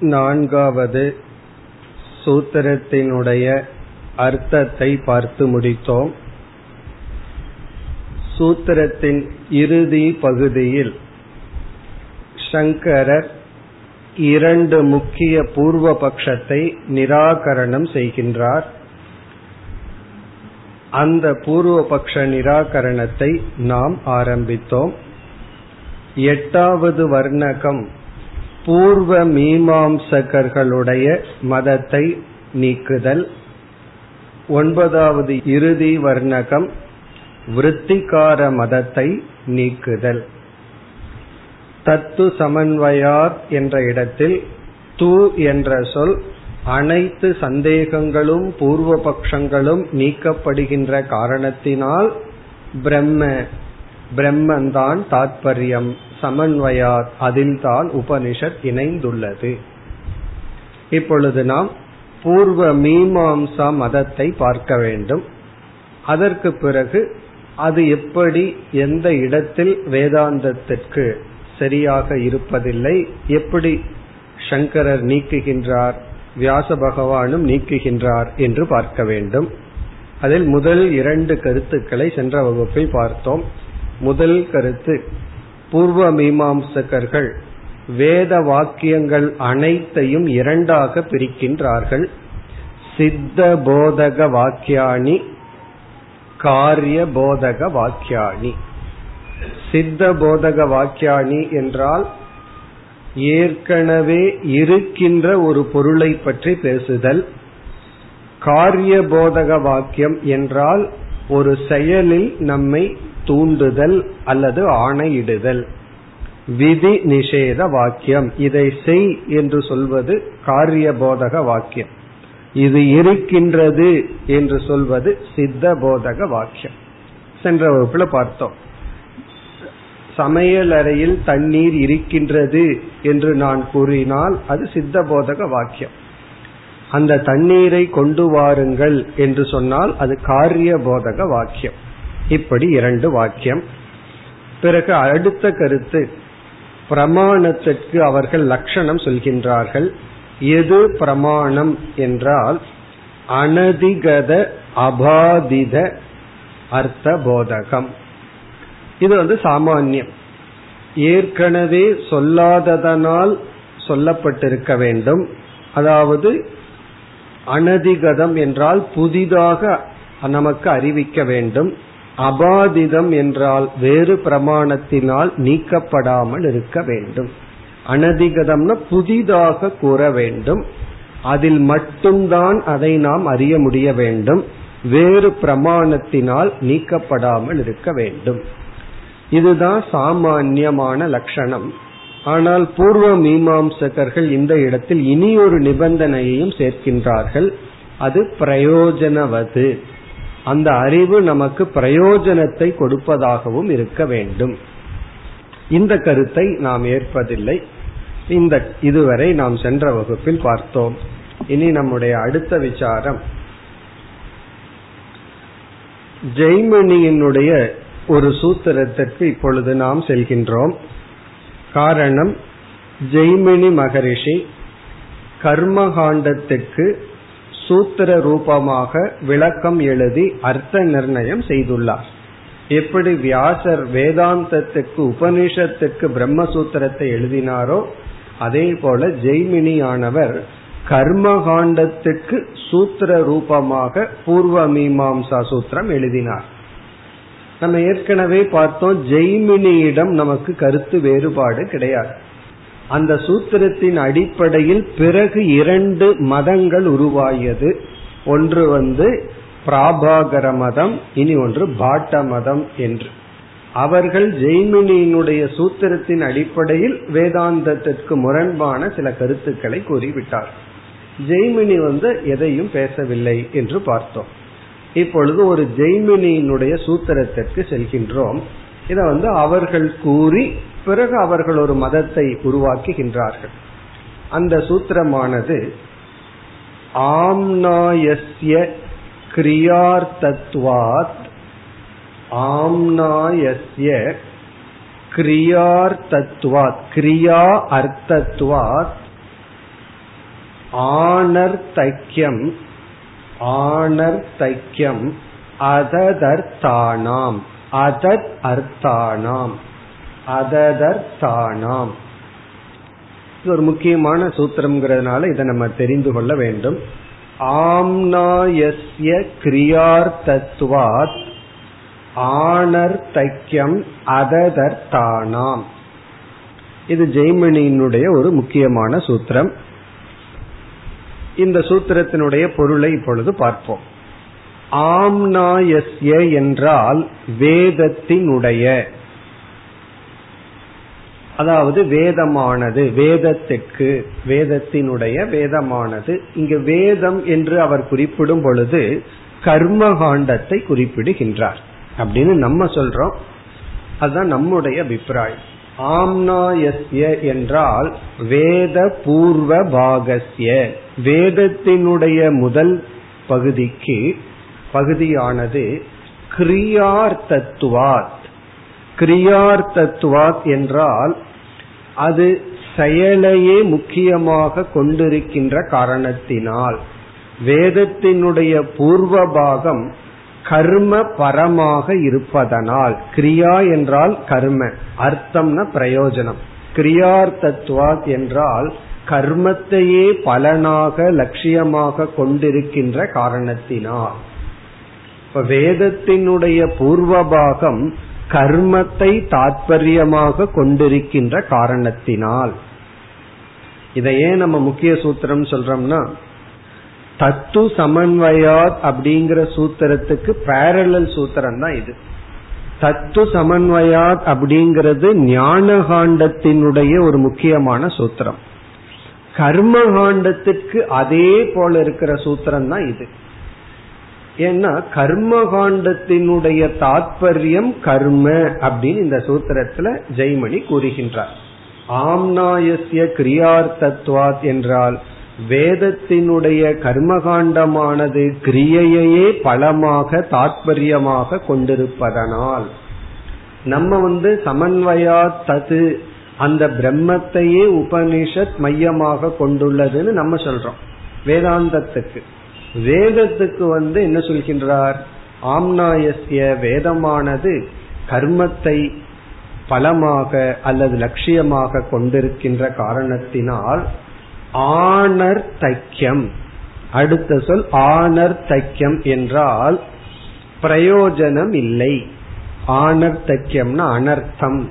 நான்காவது சூத்திரத்தினுடைய அர்த்தத்தை பார்த்து முடித்தோம். சூத்திரத்தின் இறுதி பகுதியில் சங்கரர் இரண்டு முக்கிய பூர்வ பட்சத்தை நிராகரணம் செய்கின்றார். அந்த பூர்வ பக்ஷ நிராகரணத்தை நாம் ஆரம்பித்தோம். எட்டாவது வர்ணகம் பூர்வ மீமாம்சகர்களுடைய மதத்தை நீக்குதல். ஒன்பதாவது இறுதி வர்ணகம் விருத்திகார மதத்தை நீக்குதல். தத்து சமன்வயார் என்ற இடத்தில் து என்ற சொல் அனைத்து சந்தேகங்களும் பூர்வ பட்சங்களும் நீக்கப்படுகின்ற காரணத்தினால் பிரம்ம பிரம்மந்தான் தாத்பரியம். சமன்வயாத் அதில்தான் உபனிஷத் இணைந்துள்ளது. இப்பொழுது நாம் பூர்வ மீமாம்சா மதத்தை பார்க்க வேண்டும். அதற்கு பிறகு அது எப்படி எந்த இடத்தில் வேதாந்தத்திற்கு சரியாக இருப்பதில்லை எப்படி சங்கரர் நீக்குகின்றார் வியாச பகவானும் நீக்குகின்றார் என்று பார்க்க வேண்டும். அதில் முதல் இரண்டு கருத்துக்களை சென்ற வகுப்பில் பார்த்தோம். முதல் கருத்து பூர்வ மீமாம்சகர்கள் வேத வாக்கியங்கள் அனைத்தையும் இரண்டாக பிரிக்கின்றார்கள். சித்த போதக வாக்கியாணி காரிய போதக வாக்கியாணி சித்த போதக வாக்கியாணி என்றால் ஏற்கனவே இருக்கின்ற ஒரு பொருளை பற்றி பேசுதல். காரிய போதக வாக்கியம் என்றால் ஒரு செயலில் நம்மை தூண்டுதல் அல்லது ஆணையிடுதல். விதி நிஷேத வாக்கியம். இதை செய் என்று சொல்வது காரிய போதக வாக்கியம். இது இருக்கின்றது என்று சொல்வது சித்த போதக வாக்கியம். சென்ற வகுப்புல பார்த்தோம். சமையலறையில் தண்ணீர் இருக்கின்றது என்று நான் கூறினால் அது சித்த போதக வாக்கியம். அந்த தண்ணீரை கொண்டு வாருங்கள் என்று சொன்னால் அது காரிய போதக வாக்கியம். இப்படி இரண்டு வாக்கியம். பிறகு அடுத்த கருத்து பிரமாணத்திற்கு அவர்கள் லட்சணம் சொல்கின்றார்கள். எது பிரமாணம் என்றால் அனதிகத அபாதித அர்த்த போதகம் இது வந்து சாமானியம். ஏற்கனவே சொல்லாததனால் சொல்லப்பட்டிருக்க வேண்டும். அதாவது அனதிகதம் என்றால் புதிதாக நமக்கு அறிவிக்க வேண்டும். அபாதிதம் என்றால் வேறு பிரமாணத்தினால் நீக்கப்படாமல் இருக்க வேண்டும். அனதிகதம்னா புதிதாக கூற வேண்டும். அதில் மட்டும்தான் அதை நாம் அறிய முடிய வேண்டும். வேறு பிரமாணத்தினால் நீக்கப்படாமல் இருக்க வேண்டும். இதுதான் சாமான்யமான லட்சணம். ஆனால் பூர்வ மீமாம்சகர்கள் இந்த இடத்தில் இனி ஒரு நிபந்தனையையும் சேர்க்கின்றார்கள். அது பிரயோஜனவது. அந்த அறிவு நமக்கு பிரயோஜனத்தை கொடுப்பதாகவும் இருக்க வேண்டும். இந்த கருத்தை நாம் ஏற்பதில்லை. இந்த இதுவரை நாம் சென்ற வகுப்பில் பார்த்தோம். இனி நம்முடைய அடுத்த விசாரம். ஜெய்மணியினுடைய ஒரு சூத்திரத்திற்கு இப்பொழுது நாம் செல்கின்றோம். காரணம் ஜெய்மினி மகரிஷி கர்மகாண்டத்திற்கு சூத்திர ரூபமாக விளக்கம் எழுதி அர்த்த நிர்ணயம் செய்துள்ளார். எப்படி வியாசர் வேதாந்தத்துக்கு உபனிஷத்துக்கு பிரம்மசூத்திரத்தை எழுதினாரோ அதே போல ஜெய்மினியானவர் கர்மகாண்டத்துக்கு சூத்திர ரூபமாக பூர்வ மீமாம்சா சூத்திரம் எழுதினார். நம்ம ஏற்கனவே பார்த்தோம் ஜெய்மினியிடம் நமக்கு கருத்து வேறுபாடு கிடையாது. அந்த சூத்திரத்தின் அடிப்படையில் பிறகு இரண்டு மதங்கள் உருவாகியது. ஒன்று வந்து பிராபாகர மதம் இனி ஒன்று பாட்ட மதம் என்று. அவர்கள் ஜெய்மினியினுடைய சூத்திரத்தின் அடிப்படையில் வேதாந்தத்திற்கு முரண்பான சில கருத்துக்களை கூறிவிட்டார். ஜெய்மினி வந்து எதையும் பேசவில்லை என்று பார்த்தோம். இப்பொழுது ஒரு ஜெய்மினியினுடைய சூத்திரத்திற்கு செல்கின்றோம். இதை வந்து அவர்கள் கூறி பிறகு அவர்கள் ஒரு மதத்தை உருவாக்குகின்றார்கள். அந்த சூத்திரமானது ஆம்னாயஸ்ய கிரியார்த்தத்வாத் ஆம்னாயஸ்ய கிரியார்த்தத்வாத் கிரியா அர்த்தத்வாத் ஆனர்த்தைக்கியம் ஆனர்த்தைக்கியம் அததர்த்தானாம் அதத் அர்த்தானாம் அததர்த்தானாம். இது ஒரு முக்கியமான சூத்திரம்ங்கிறதுனால இதை நம்ம தெரிந்து கொள்ள வேண்டும். ஆம்னாயஸ்ய கிரியார்த்தத்வாத் ஆனர்த்தைக்கியம் அததர்த்தானாம். இது ஜெய்மணியினுடைய ஒரு முக்கியமான சூத்திரம். இந்த சூத்திரத்தினுடைய பொருளை இப்பொழுது பார்ப்போம். ஆம்னாயஸ்ய என்றால் வேதத்தினுடைய. அதாவது வேதமானது வேதத்திற்கு வேதத்தினுடைய வேதமானது. இங்கு வேதம் என்று அவர் குறிப்பிடும் பொழுது கர்மகாண்டத்தை குறிப்பிடுகின்றார். அப்படின்னு நம்ம சொல்றோம். அதுதான் நம்முடைய அபிப்பிராயம். ஆம்னாயஸ்ய என்றால் வேத பூர்வ பாகஸ்ய. வேதத்தினுடைய முதல் பகுதிக்கு பகுதியானது கிரியார்த்தத்துவாத். கிரியார்த்தத்துவாத் என்றால் அது செயலையே முக்கியமாக கொண்டிருக்கின்ற காரணத்தினால். வேதத்தினுடைய பூர்வ பாகம் கர்ம பரமாக இருப்பதனால். கிரியா என்றால் கர்ம அர்த்தம்னா பிரயோஜனம். கிரியார்த்தத்துவாத் என்றால் கர்மத்தையே பலனாக லட்சியமாக கொண்டிருக்கின்ற காரணத்தினால். இப்ப வேதத்தினுடைய பூர்வபாகம் கர்மத்தை தாற்பயமாக கொண்டிருக்கின்ற காரணத்தினால். இதை ஏன் நம்ம முக்கிய சூத்திரம் சொல்றோம்னா தத்து சமன்வயாத் அப்படிங்கிற சூத்திரத்துக்கு பேரலல் சூத்திரம் தான் இது. தத்து சமன்வயாத் அப்படிங்கிறது ஞானகாண்டத்தினுடைய ஒரு முக்கியமான சூத்திரம். கர்மகாண்டத்திற்கு அதே போல இருக்கிற சூத்திரம் தான் இது. ஏன்னா கர்மகாண்டத்தினுடைய தாற்பயம் கர்ம அப்படின்னு இந்த சூத்திரத்துல ஜெய்மணி கூறுகின்றார். ஆம்னாயசிய கிரியார்த்தத்வாத் என்றால் வேதத்தினுடைய கர்மகாண்டமானது கிரியையே பலமாக தாற்பயமாக கொண்டிருப்பதனால் நம்ம வந்து சமன்வயா தது அந்த பிரம்மத்தையே உபனிஷத் மையமாக கொண்டுள்ளதுன்னு நம்ம சொல்றோம். வேதாந்தத்துக்கு. வேதத்துக்கு வந்து என்ன சொல்கின்றார்? ஆம்னாயசிய வேதமானது கர்மத்தை பலமாக அல்லது லட்சியமாக கொண்டிருக்கின்ற காரணத்தினால் ஆனர் தைக்கியம். அடுத்த சொல் ஆனர் தைக்கியம் என்றால் பிரயோஜனம் இல்லை. ஆனர் தைக்கியம்னா அனர்த்தம்.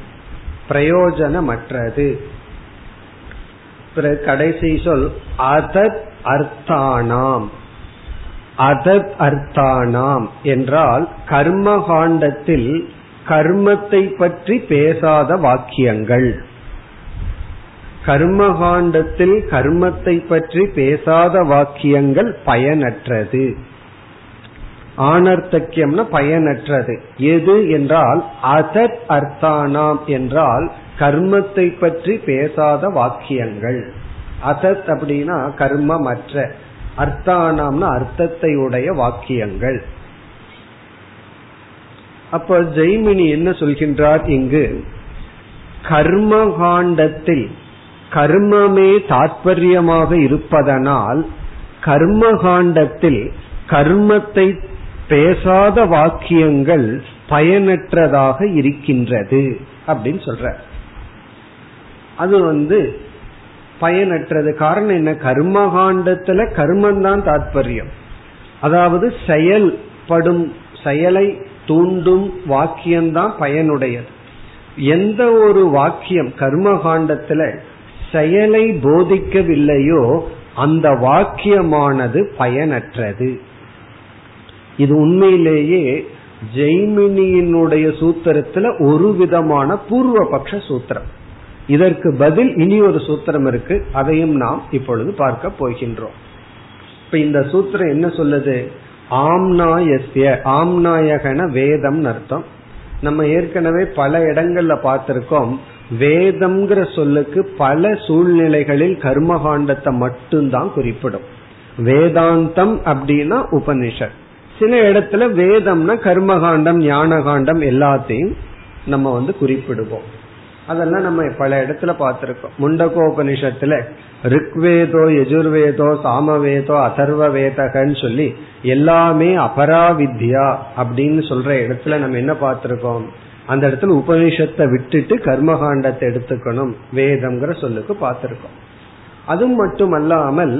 பிரயோஜனமற்றது. கடைசி சொல் அதத் அர்த்தானாம். அதத் அர்த்தானாம் என்றால் கர்மகாண்டத்தில் கர்மத்தை பற்றி பேசாத வாக்கியங்கள். கர்மகாண்டத்தில் கர்மத்தை பற்றி பேசாத வாக்கியங்கள் பயனற்றது. ஆனர்த்தக்கியம்னா பயனற்றது. எது என்றால் அதத் அர்த்தானாம் என்றால் கர்மத்தை பற்றி பேசாத வாக்கியங்கள். அதத் அப்படின்னா கர்மமற்ற. அர்த்தானாம்னா அர்த்தத்தை உடைய வாக்கியங்கள். அப்ப ஜெய்மினி என்ன சொல்கின்றார் இங்கு? கர்மகாண்டத்தில் கர்மமே தாற்பயமாக இருப்பதனால் கர்மகாண்டத்தில் கர்மத்தை பேசாத வாக்கியங்கள் பயனற்றதாக இருக்கின்றது அப்படின்னு சொல்ற அது வந்து பயனற்றது. காரணம் என்ன? கர்மகாண்டத்துல கர்மந்தான் தாற்பயம் அதாவது செயல்படும் செயலை தூண்டும் வாக்கியம்தான் பயனுடையது. எந்த ஒரு வாக்கியம் கர்மகாண்டத்துல செயலை போதிக்கவில்லையோ அந்த வாக்கியமானது பயனற்றது. இது உண்மையிலேயே ஜெய்மினியினுடைய சூத்திரத்துல ஒரு விதமான பூர்வபக்ஷ சூத்திரம். இதற்கு பதில் இனி ஒரு சூத்திரம் இருக்கு. அதையும் நாம் இப்பொழுது பார்க்க போகின்றோம். இப்ப இந்த சூத்திரம் என்ன சொல்லுது? ஆம்னாயஸ்ய ஆம்நாயகன வேதம் அர்த்தம். நம்ம ஏற்கனவே பல இடங்கள்ல பார்த்திருக்கோம். வேதம்ங்கிற சொல்லுக்கு பல சூழ்நிலைகளில் கர்மகாண்டத்தை மட்டும்தான் குறிப்பிடும். வேதாந்தம் அப்படின்னா உபனிஷத். சில இடத்துல வேதம்னா கர்மகாண்டம் ஞானகாண்டம் எல்லாத்தையும் நம்ம வந்து குறிப்பிடுவோம். அதெல்லாம் நம்ம பல இடத்துல பார்த்திருக்கோம். முண்டகோபனிஷத்துல ரிக்வேதோ யஜுர்வேதோ சாமவேதோ அதர்வ வேதகன்னு சொல்லி எல்லாமே அபராவித்யா அப்படின்னு சொல்ற இடத்துல நம்ம என்ன பார்த்திருக்கோம்? அந்த இடத்துல உபனிஷத்தை விட்டுட்டு கர்மகாண்டத்தை எடுத்துக்கணும். வேதம்ங்கிற சொல்லுக்கு பார்த்திருக்கோம். அது மட்டுமல்லாமல்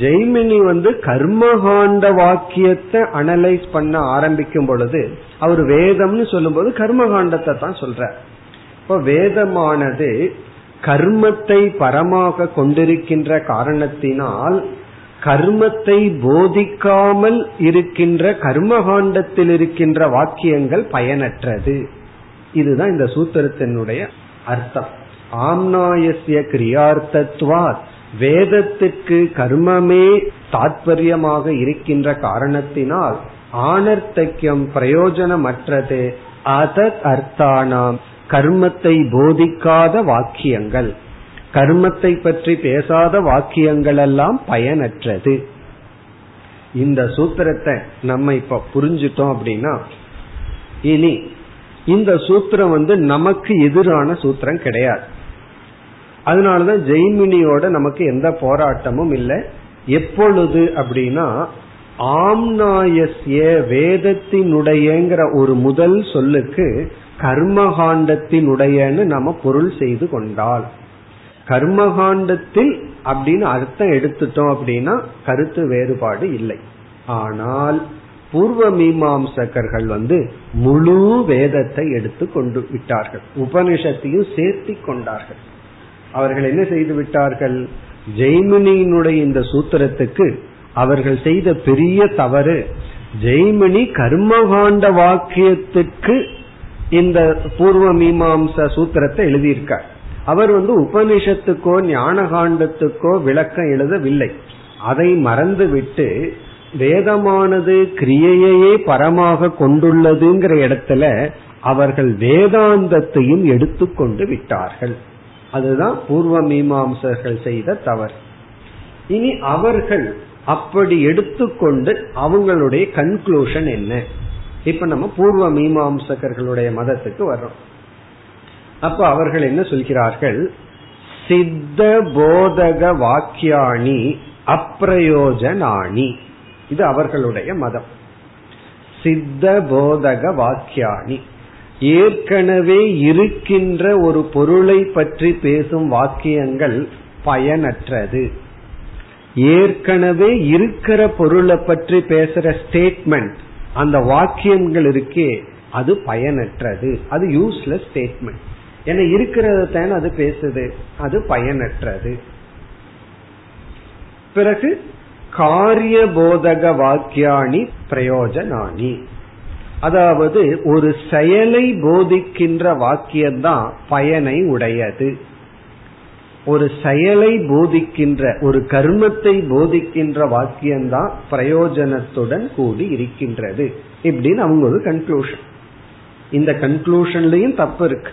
ஜெய்மினி வந்து கர்மகாண்ட வாக்கியத்தை அனலைஸ் பண்ண ஆரம்பிக்கும் பொழுது அவர் வேதம்னு சொல்லும்போது கர்மகாண்டத்தை தான் சொல்றார். அப்போ வேதமானது கர்மத்தை பரமாக கொண்டிருக்கின்ற காரணத்தினால் கர்மத்தை போதிக்காமல் இருக்கின்ற கர்மகாண்டத்தில் இருக்கின்ற வாக்கியங்கள் பயனற்றது. இதுதான் இந்த சூத்திரத்தினுடைய அர்த்தம். ஆம்னாயசிய கிரியார்த்தத்வாத். வேதத்துக்கு கர்மமே தாற்பயமாக இருக்கின்ற காரணத்தினால் ஆனர்த்தக்கியம் பிரயோஜனமற்றது. அதத் அர்த்தானாம். கர்மத்தை போதிக்காத வாக்கியங்கள். கர்மத்தை பற்றி பேசாத வாக்கியங்கள் எல்லாம் பயனற்றது. இந்த சூத்திரத்தை நம்ம இப்ப புரிஞ்சிட்டோம் அப்படின்னா இனி இந்த சூத்திரம் வந்து நமக்கு எதிரான சூத்திரம் கிடையாது. அதனாலதான் ஜெய்மினியோட நமக்கு எந்த போராட்டமும் இல்லை. எப்பொழுது அப்படின்னா ஆம்னாயஸ்ய வேதத்தினுடையங்கிற ஒரு முதல் சொல்லுக்கு கர்மகாண்டத்தினுடையன்னு நம்ம பொருள் செய்து கொண்டால். கர்மகாண்டத்தில் அப்படின்னு அர்த்தம் எடுத்துட்டோம் அப்படின்னா கருத்து வேறுபாடு இல்லை. ஆனால் பூர்வ மீமாம்சகர்கள் வந்து முழு வேதத்தை எடுத்து கொண்டு விட்டார்கள். உபனிஷத்தையும் சேர்த்தி கொண்டார்கள். அவர்கள் என்ன செய்து விட்டார்கள்? ஜெய்மினியினுடைய இந்த சூத்திரத்துக்கு அவர்கள் செய்த பெரிய தவறு ஜெய்மினி கர்மகாண்ட வாக்கியத்துக்கு இந்த பூர்வ மீமாம்ச சூத்திரத்தை எழுதியிருக்கார். அவர் வந்து உபனிஷத்துக்கோ ஞானகாண்டத்துக்கோ விளக்கம் எழுதவில்லை. அதை மறந்துவிட்டு வேதமானது கிரியையே பரமாக கொண்டுள்ளதுங்கிற இடத்துல அவர்கள் வேதாந்தத்தையும் எடுத்துக்கொண்டு விட்டார்கள். அதுதான் பூர்வ மீமாம்சர்கள் செய்த தவறு. இனி அவர்கள் அப்படி எடுத்துக்கொண்டு அவங்களுடைய கன்க்ளூஷன் என்ன? இப்ப நம்ம பூர்வ மீமாம்சகர்களுடைய மதத்துக்கு வர்றோம். அப்ப அவர்கள் என்ன சொல்கிறார்கள்? சித்த போதக வாக்கியாணி அப்பிரயோஜனாணி. இது அவர்களுடைய மதம். சித்த போதக வாக்கியாணி. ஏற்கனவே இருக்கின்ற ஒரு பொருளை பற்றி பேசும் வாக்கியங்கள் பயனற்றது. ஏற்கனவே இருக்கிற பொருளை பற்றி பேசுற ஸ்டேட்மெண்ட் அந்த வாக்கியங்கள் இருக்கே அது பயனற்றது. அது யூஸ்லெஸ் ஸ்டேட்மெண்ட் ஏன்னா இருக்கிறத அது பேசுது. அது பயனற்றது. பிறகு காரிய போதக வாக்கியாணி பிரயோஜனானி. அதாவது ஒரு செயலை போதிக்கின்ற வாக்கியம்தான் பயனை உடையது. ஒரு செயலை போதிக்கின்ற ஒரு கர்மத்தை போதிக்கின்ற வாக்கியம்தான் பிரயோஜனத்துடன் கூடி இருக்கின்றது. இப்படின்னு அவங்க ஒரு கன்க்ளூஷன் இந்த கன்க்ளூஷன்லயும் தப்பு இருக்கு.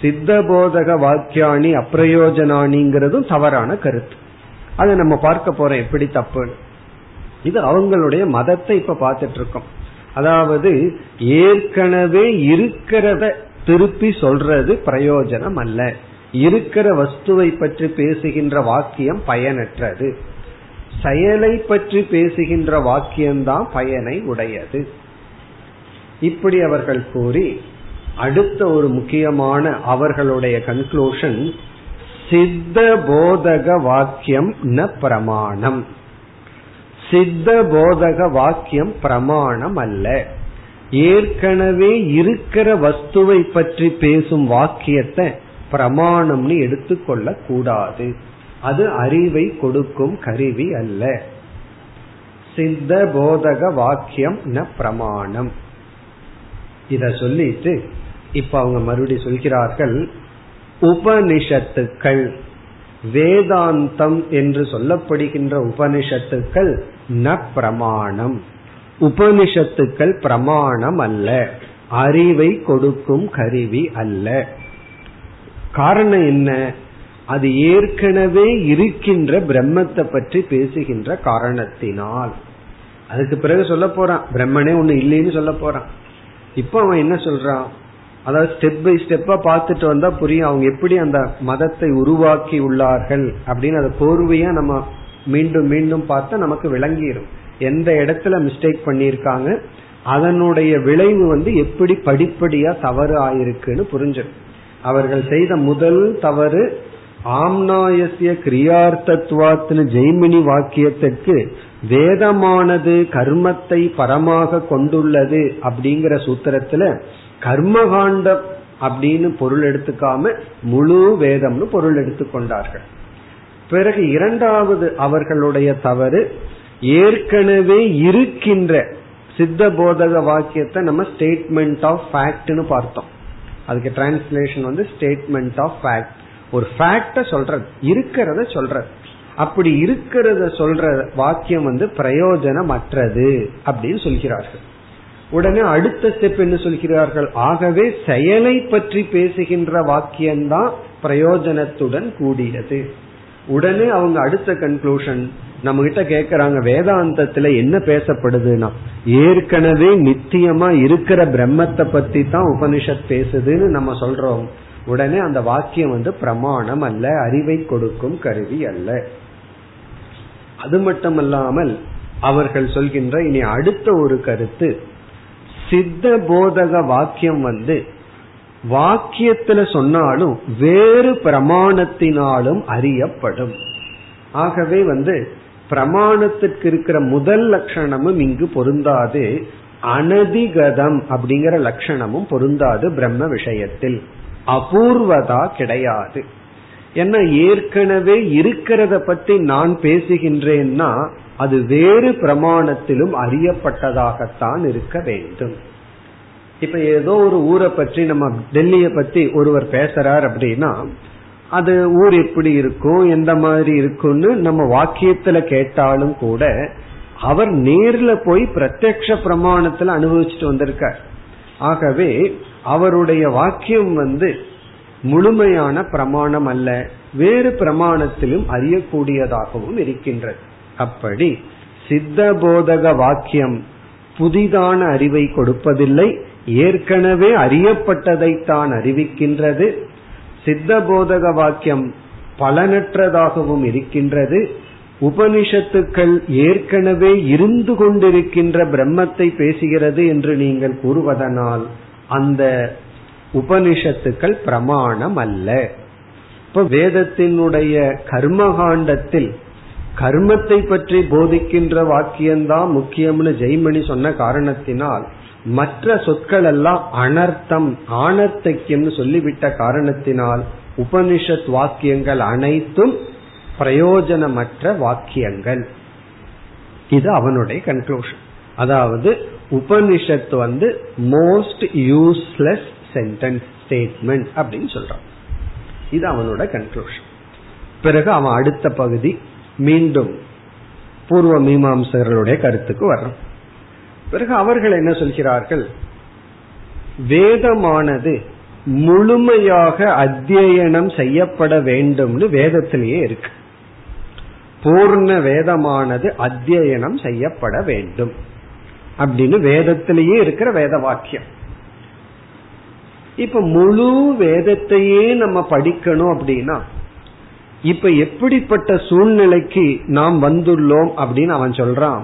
சித்த போதக வாக்கியாணி அப்பிரயோஜனானிங்கிறதும் தவறான கருத்து. அதை நம்ம பார்க்க போறோம் எப்படி தப்பு இது அவங்களுடைய மதத்தை இப்ப பார்த்துட்டு இருக்கோம் அதாவது ஏற்கனவே இருக்கிறத திருப்பி சொல்றது பிரயோஜனம் அல்ல. இருக்கிற வஸ்துவை பற்றி பேசுகின்ற வாக்கியம் பயனற்றது. செயலை பற்றி பேசுகின்ற வாக்கியம்தான் பயனை உடையது. இப்படி அவர்கள் கூறி அடுத்த ஒரு முக்கியமான அவர்களுடைய கன்க்ளூஷன் சித்த போதக வாக்கியம் ந பிரமாணம். சித்த போதக வாக்கியம் பிரமாணம் அல்ல. ஏற்கனவே இருக்கிற வஸ்துவை பற்றி பேசும் வாக்கியத்தை பிரமாணம்னு எடுத்துக்கொள்ள கூடாது அது அறிவை கொடுக்கும் கருவி அல்ல. சித்த போதக வாக்கியம் ந பிரமாணம். இத சொல்லிட்டு இப்ப அவங்க மறுபடி சொல்கிறார்கள் உபனிஷத்துக்கள் வேதாந்தம் என்று சொல்லப்படுகின்ற உபனிஷத்துக்கள் ந பிரமாணம். உபனிஷத்துக்கள் பிரமாணம் அல்ல. அறிவை கொடுக்கும் கருவி அல்ல. காரணம் என்ன? அது ஏற்கனவே இருக்கின்ற பிரம்மத்தை பற்றி பேசுகின்ற காரணத்தினால். அதுக்கு பிறகு சொல்ல போறான். பிரம்மனே ஒண்ணு இல்லைன்னு சொல்ல போறான். இப்ப அவன் என்ன சொல்றான்? அதாவது ஸ்டெப் பை ஸ்டெப்பா பார்த்துட்டு வந்தா புரியும். அவங்க எப்படி அந்த மதத்தை உருவாக்கி உள்ளார்கள் அப்படின்னு அதை கோர்வையா நம்ம மீண்டும் மீண்டும் பார்த்தா நமக்கு விளங்கிடும் எந்த இடத்துல மிஸ்டேக் பண்ணியிருக்காங்க? அதனுடைய விளைவு வந்து எப்படி படிப்படியா தவறு ஆயிருக்குன்னு புரிஞ்சிடும் அவர்கள் செய்த முதல் தவறு ஆம்னாயசிய கிரியார்த்தத்துவாத்தின ஜெய்மினி வாக்கியத்திற்கு வேதமானது கர்மத்தை பரமாக கொண்டுள்ளது அப்படிங்கிற சூத்திரத்துல கர்மகாண்டம் அப்படின்னு பொருள் எடுத்துக்காம முழு வேதம்னு பொருள் எடுத்துக்கொண்டார்கள் பிறகு இரண்டாவது அவர்களுடைய தவறு ஏற்கனவே இருக்கின்ற சித்த போதக வாக்கியத்தை நம்ம ஸ்டேட்மெண்ட் ஆஃப் ஃபேக்ட்னு பார்த்தோம். அதுக்கு டிரான்ஸ்லேஷன் வந்து ஸ்டேட்மெண்ட் ஆஃப் ஃபேக்ட் ஒரு ஃபேக்ட சொல்றது இருக்கிறத சொல்றது. அப்படி இருக்கிறத சொல்ற வாக்கியம் வந்து பிரயோஜனமற்றது அப்படின்னு சொல்கிறார்கள். உடனே அடுத்த ஸ்டெப் என்ன சொல்கிறார்கள்? ஆகவே செயலை பற்றி பேசுகின்ற வாக்கியம்தான் பிரயோஜனத்துடன் கூடியது. உடனே அவங்க அடுத்த கன்க்ளூஷன் நம்ம கிட்ட கேக்குறாங்க வேதாந்தத்துல என்ன பேசப்படுதுன்னா ஏற்கனவே நித்தியமா இருக்கிற பிரம்மத்தை பத்தி தான் உபனிஷத் பேசுதுன்னு நம்ம சொல்றோம். உடனே அந்த வாக்கியம் வந்து பிரமாணம் அல்ல அறிவை கொடுக்கும் கருவி அல்ல. அது மட்டுமல்லாமல் அவர்கள் சொல்கின்ற இனி அடுத்த ஒரு கருத்து சித்த போதக வாக்கியம் வந்து வாக்கியத்துல சொன்னாலும் வேறு பிரமாணத்தினாலும் அறியப்படும். ஆகவே வந்து பிரமாணத்திற்கு இருக்கிற முதல் லட்சணமும் இங்கு பொருந்தாது. அனதிகதம் அப்படிங்கிற லட்சணமும் பொருந்தாது பிரம்ம விஷயத்தில். அபூர்வதா கிடையாது. என்ன ஏற்கனவே இருக்கிறத பத்தி நான் பேசுகின்றேன்னா அது வேறு பிரமாணத்திலும் அறியப்பட்டதாகத்தான் இருக்க வேண்டும். இப்ப ஏதோ ஒரு ஊரை பற்றி நம்ம டெல்லிய பத்தி ஒருவர் பேசுறார் அப்படின்னா அது ஊர் எப்படி இருக்கும் எந்த மாதிரி இருக்கும்னு நம்ம வாக்கியத்துல கேட்டாலும் கூட அவர் நேர்ல போய் பிரத்யக்ஷ பிரமாணத்துல அனுபவிச்சுட்டு வந்திருக்கார். ஆகவே அவருடைய வாக்கியம் வந்து முழுமையான பிரமாணம் அல்ல வேறு பிரமாணத்திலும் அறியக்கூடியதாகவும் இருக்கின்றது. அப்படி சித்த போதக வாக்கியம் புதிதான அறிவை கொடுப்பதில்லை ஏற்கனவே அறியப்பட்டதைத்தான் அறிவிக்கின்றது. சித்த போதக வாக்கியம் பலனற்றதாகவும் இருக்கின்றது. உபனிஷத்துக்கள் ஏற்கனவே இருந்து கொண்டிருக்கின்ற பிரம்மத்தை பேசுகிறது என்று நீங்கள் கூறுவதனால் அந்த உபனிஷத்துக்கள் பிரமாணம் அல்ல இப்ப வேதத்தினுடைய கர்மகாண்டத்தில் கர்மத்தை பற்றி போதிக்கின்ற வாக்கியம்தான் முக்கியம்னு ஜெய்மணி சொன்ன காரணத்தினால் மற்ற சொற்கள் எல்லாம் அனர்த்தம் ஆனர்த்தக்கியம்னு சொல்லிவிட்ட காரணத்தினால் உபனிஷத் வாக்கியங்கள் அனைத்தும் பிரயோஜனமற்ற வாக்கியங்கள். இது அவனுடைய கன்க்ளூஷன் அதாவது உபனிஷத் வந்து மோஸ்ட் யூஸ்லெஸ் சென்டென்ஸ் ஸ்டேட்மெண்ட் அப்படின்னு சொல்றான். இது அவனோட கன்க்ளூஷன் பிறகு அவன் அடுத்த பகுதி மீண்டும் பூர்வ மீமாம்சர்களுடைய கருத்துக்கு வர்றான். பிறகு அவர்கள் என்ன சொல்கிறார்கள்? வேதமானது முழுமையாக அத்தியனம் செய்யப்பட வேண்டும்னு வேதத்திலேயே இருக்கு. பூர்ண வேதமானது அத்தியனம் செய்யப்பட வேண்டும் அப்படின்னு வேதத்திலேயே இருக்கிற வேத வாக்கியம் இப்ப முழு வேதத்தையே நம்ம படிக்கணும் அப்படின்னா இப்ப எப்படிப்பட்ட சூழ்நிலைக்கு நாம் வந்துள்ளோம் அப்படின்னு அவன் சொல்றான்?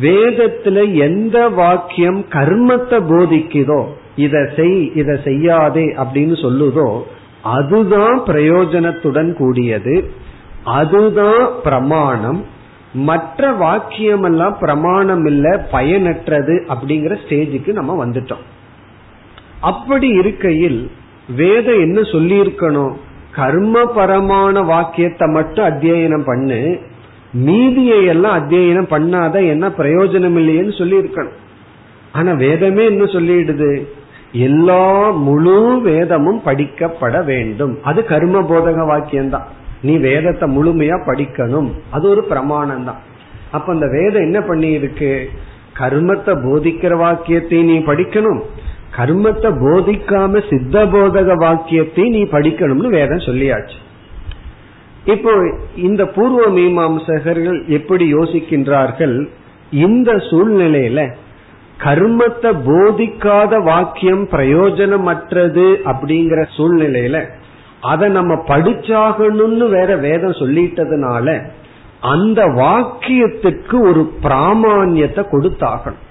வேதத்துல எந்த வாக்கியம் கர்மத்தை போதிக்குதோ இதை செய் இதை செய்யாதே அப்படின்னு சொல்லுதோ அதுதான் பிரயோஜனத்துடன் கூடியது. அதுதான் பிரமாணம். மற்ற வாக்கியம் எல்லாம் பிரமாணம் இல்ல பயனற்றது அப்படிங்கிற ஸ்டேஜுக்கு நம்ம வந்துட்டோம். அப்படி இருக்கையில் வேதம் என்ன சொல்லியிருக்கணும்? கர்மபரமான வாக்கியத்தை மட்டும் அத்தியனம் பண்ணு மீதியை எல்லாம் அத்தியனம் பண்ணாத என்ன பிரயோஜனம் இல்லையேன்னு சொல்லி இருக்கணும் ஆனா வேதமே என்ன சொல்லிடுது? எல்லா முழு வேதமும் படிக்கப்பட வேண்டும். அது கர்ம போதக வாக்கியம்தான். நீ வேதத்தை முழுமையா படிக்கணும். அது ஒரு பிரமாணம் தான் அப்ப அந்த வேதம் என்ன பண்ணி இருக்கு கர்மத்தை போதிக்கிற வாக்கியத்தை நீ படிக்கணும். கர்மத்தை போதிக்காம சித்த போதக வாக்கியத்தை நீ படிக்கணும்னு வேதம் சொல்லியாச்சு. இப்போ இந்த பூர்வ மீமாம்சகர்கள் எப்படி யோசிக்கின்றார்கள்? இந்த சூழ்நிலையில கர்மத்தை போதிக்காத வாக்கியம் பிரயோஜனமற்றது அப்படிங்கிற சூழ்நிலையில அதை நம்ம படிச்சாகணும்னு வேற வேதம் சொல்லிட்டதுனால அந்த வாக்கியத்துக்கு ஒரு பிராமான்யத்தை கொடுத்தாகணும்.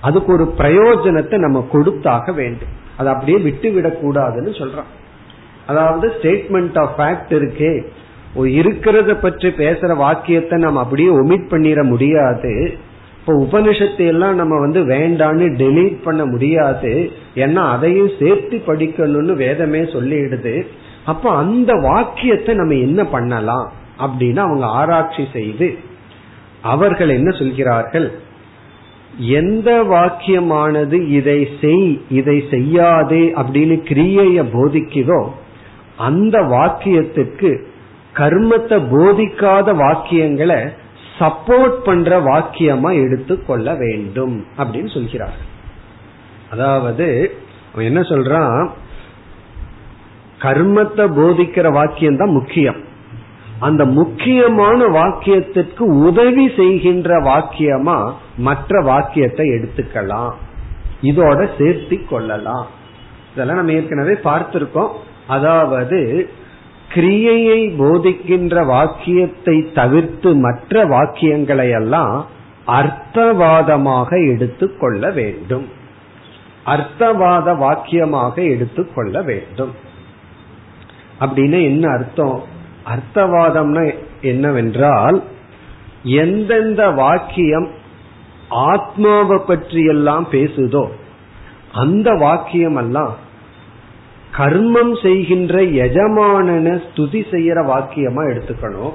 அதுக்கு ஒரு பிரயோஜனத்தை நம்ம கொடுத்தாக வேண்டும். அதை அப்படியே விட்டு விடக்கூடாதுன்னு சொல்றான். அதாவது ஸ்டேட்மெண்ட் ஆஃப் ஃபேக்ட் இருக்கே. இருக்கிறத பற்றி பேசுற வாக்கியத்தை நம்ம அப்படியே ஒமிட் பண்ணிட முடியாது. இப்போ உபனிஷத்தை எல்லாம் நம்ம வந்து வேண்டான்னு டெலீட் பண்ண முடியாது. ஏன்னா அதையும் சேர்த்து படிக்கணும்னு வேதமே சொல்லிடுது. அப்ப அந்த வாக்கியத்தை நம்ம என்ன பண்ணலாம் அப்படின்னு அவங்க ஆராய்ச்சி செய்து அவர்கள் என்ன சொல்கிறார்கள்? எந்த வாக்கியமானது இதை செய் இதை செய்யாதே அப்படின்னு கிரியைய போதிக்குதோ அந்த வாக்கியத்துக்கு கர்மத்தை போதிக்காத வாக்கியங்களை சப்போர்ட் பண்ற வாக்கியமா எடுத்துக்கொள்ள வேண்டும் அப்படின்னு சொல்கிறார். அதாவது அவன் என்ன சொல்றான்? கர்மத்தை போதிக்கிற வாக்கியம் தான் முக்கியம். அந்த முக்கியமான வாக்கியத்திற்கு உதவி செய்கின்ற வாக்கியமா மற்ற வாக்கியத்தை எடுத்துக்கலாம். இதோட சேர்த்தி கொள்ளலாம். இதெல்லாம் நம்ம ஏற்கனவே பார்த்திருக்கோம். அதாவது கிரியையை போதிக்கின்ற வாக்கியத்தை தவிர்த்து மற்ற வாக்கியங்களை எல்லாம் அர்த்தவாதமாக எடுத்துக்கொள்ள வேண்டும். அர்த்தவாத வாக்கியமாக எடுத்துக்கொள்ள வேண்டும். அப்படின்னு என்ன அர்த்தம்? அர்த்தவாதம்னா என்னவென்றால் எந்தெந்த வாக்கியம் ஆத்மாவை பற்றியெல்லாம் பேசுதோ அந்த வாக்கியம் எல்லாம் கர்மம் செய்கின்ற எஜமானன ஸ்துதி செய்யற வாக்கியமா எடுத்துக்கணும்.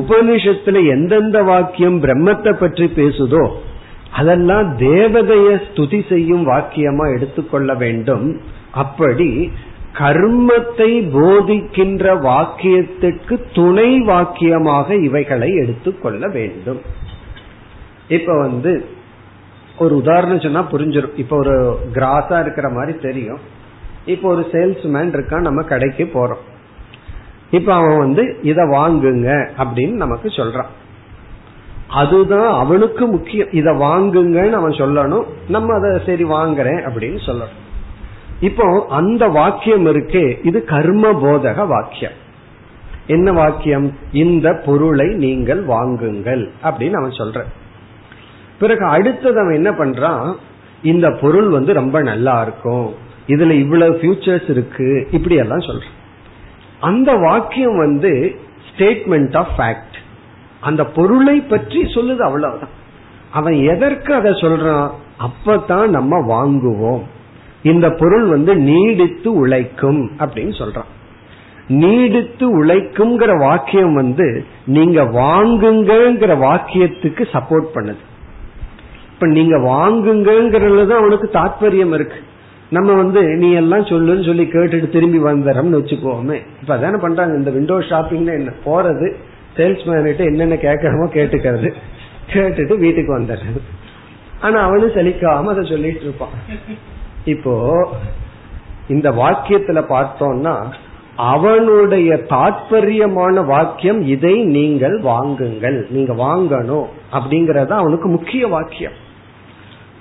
உபனிஷத்துல எந்தெந்த வாக்கியம் பிரம்மத்தை பற்றி பேசுதோ அதெல்லாம் தேவதைய ஸ்துதி செய்யும் வாக்கியமா எடுத்துக்கொள்ள வேண்டும். அப்படி கர்மத்தை போதிக்கின்ற வாக்கியத்திற்கு துணை வாக்கியமாக இவைகளை எடுத்துக்கொள்ள வேண்டும். இப்ப வந்து ஒரு உதாரணம் சொன்னா புரிஞ்சிடும் இப்ப ஒரு கிராஸா இருக்கிற மாதிரி தெரியும். இப்ப ஒரு சேல்ஸ்மேன் இருக்கான் நம்ம கடைக்கு போறோம். இப்ப அவன் வந்து இத வாங்குங்க அப்படின்னு நமக்கு சொல்றான். அதுதான் அவனுக்கு முக்கியம். இத வாங்குங்கன்னு அவன் சொல்லணும். நம்ம அதை சரி வாங்குறேன் அப்படின்னு சொல்லணும். இப்போ அந்த வாக்கியம் இருக்கே இது கர்ம போதக வாக்கியம். என்ன வாக்கியம்? இந்த பொருளை நீங்கள் வாங்குங்கள் அப்படின்னு அவன் சொல்ற பிறகு அடுத்தது அவன் என்ன பண்றான்? இந்த பொருள் வந்து ரொம்ப நல்லா இருக்கும். இதுல இவ்வளவு ஃபியூச்சர்ஸ் இருக்கு இப்படி எல்லாம் அந்த வாக்கியம் வந்து ஸ்டேட்மெண்ட் ஆஃப் ஃபேக்ட் அந்த பொருளை பற்றி சொல்லுது அவ்வளவுதான். அவன் எதற்கு அதை சொல்றான்? அப்பதான் நம்ம வாங்குவோம். இந்த பொருள் வந்து நீடித்து உழைக்கும் அப்படின்னு சொல்றான். நீடித்து உழைக்கும்ங்கிற வாக்கியம் வந்து நீங்க வாங்குங்கிற வாக்கியத்துக்கு சப்போர்ட் பண்ணுது. இப்ப நீங்க வாங்குங்கிறதுல தான் அவனுக்கு தாற்பயம் இருக்கு. நம்ம வந்து நீ எல்லாம் சொல்லுன்னு சொல்லி கேட்டுட்டு திரும்பி வந்துடுறோம்னு வச்சுக்கோமே. இப்ப அதான பண்றாங்க. இந்த விண்டோ ஷாப்பிங்ல என்ன போறது சேல்ஸ்மேன்கிட்ட என்னென்ன கேட்கறமோ கேட்டுக்கிறது. கேட்டுட்டு வீட்டுக்கு வந்துடுறது ஆனா அவனும் சலிக்காம அதை சொல்லிட்டு இருப்பான். இப்போ இந்த வாக்கியத்துல பார்த்தோம்னா அவனுடைய தாற்பயமான வாக்கியம் இதை நீங்கள் வாங்குங்கள். நீங்க வாங்கணும். அப்படிங்கறத அவனுக்கு முக்கிய வாக்கியம்.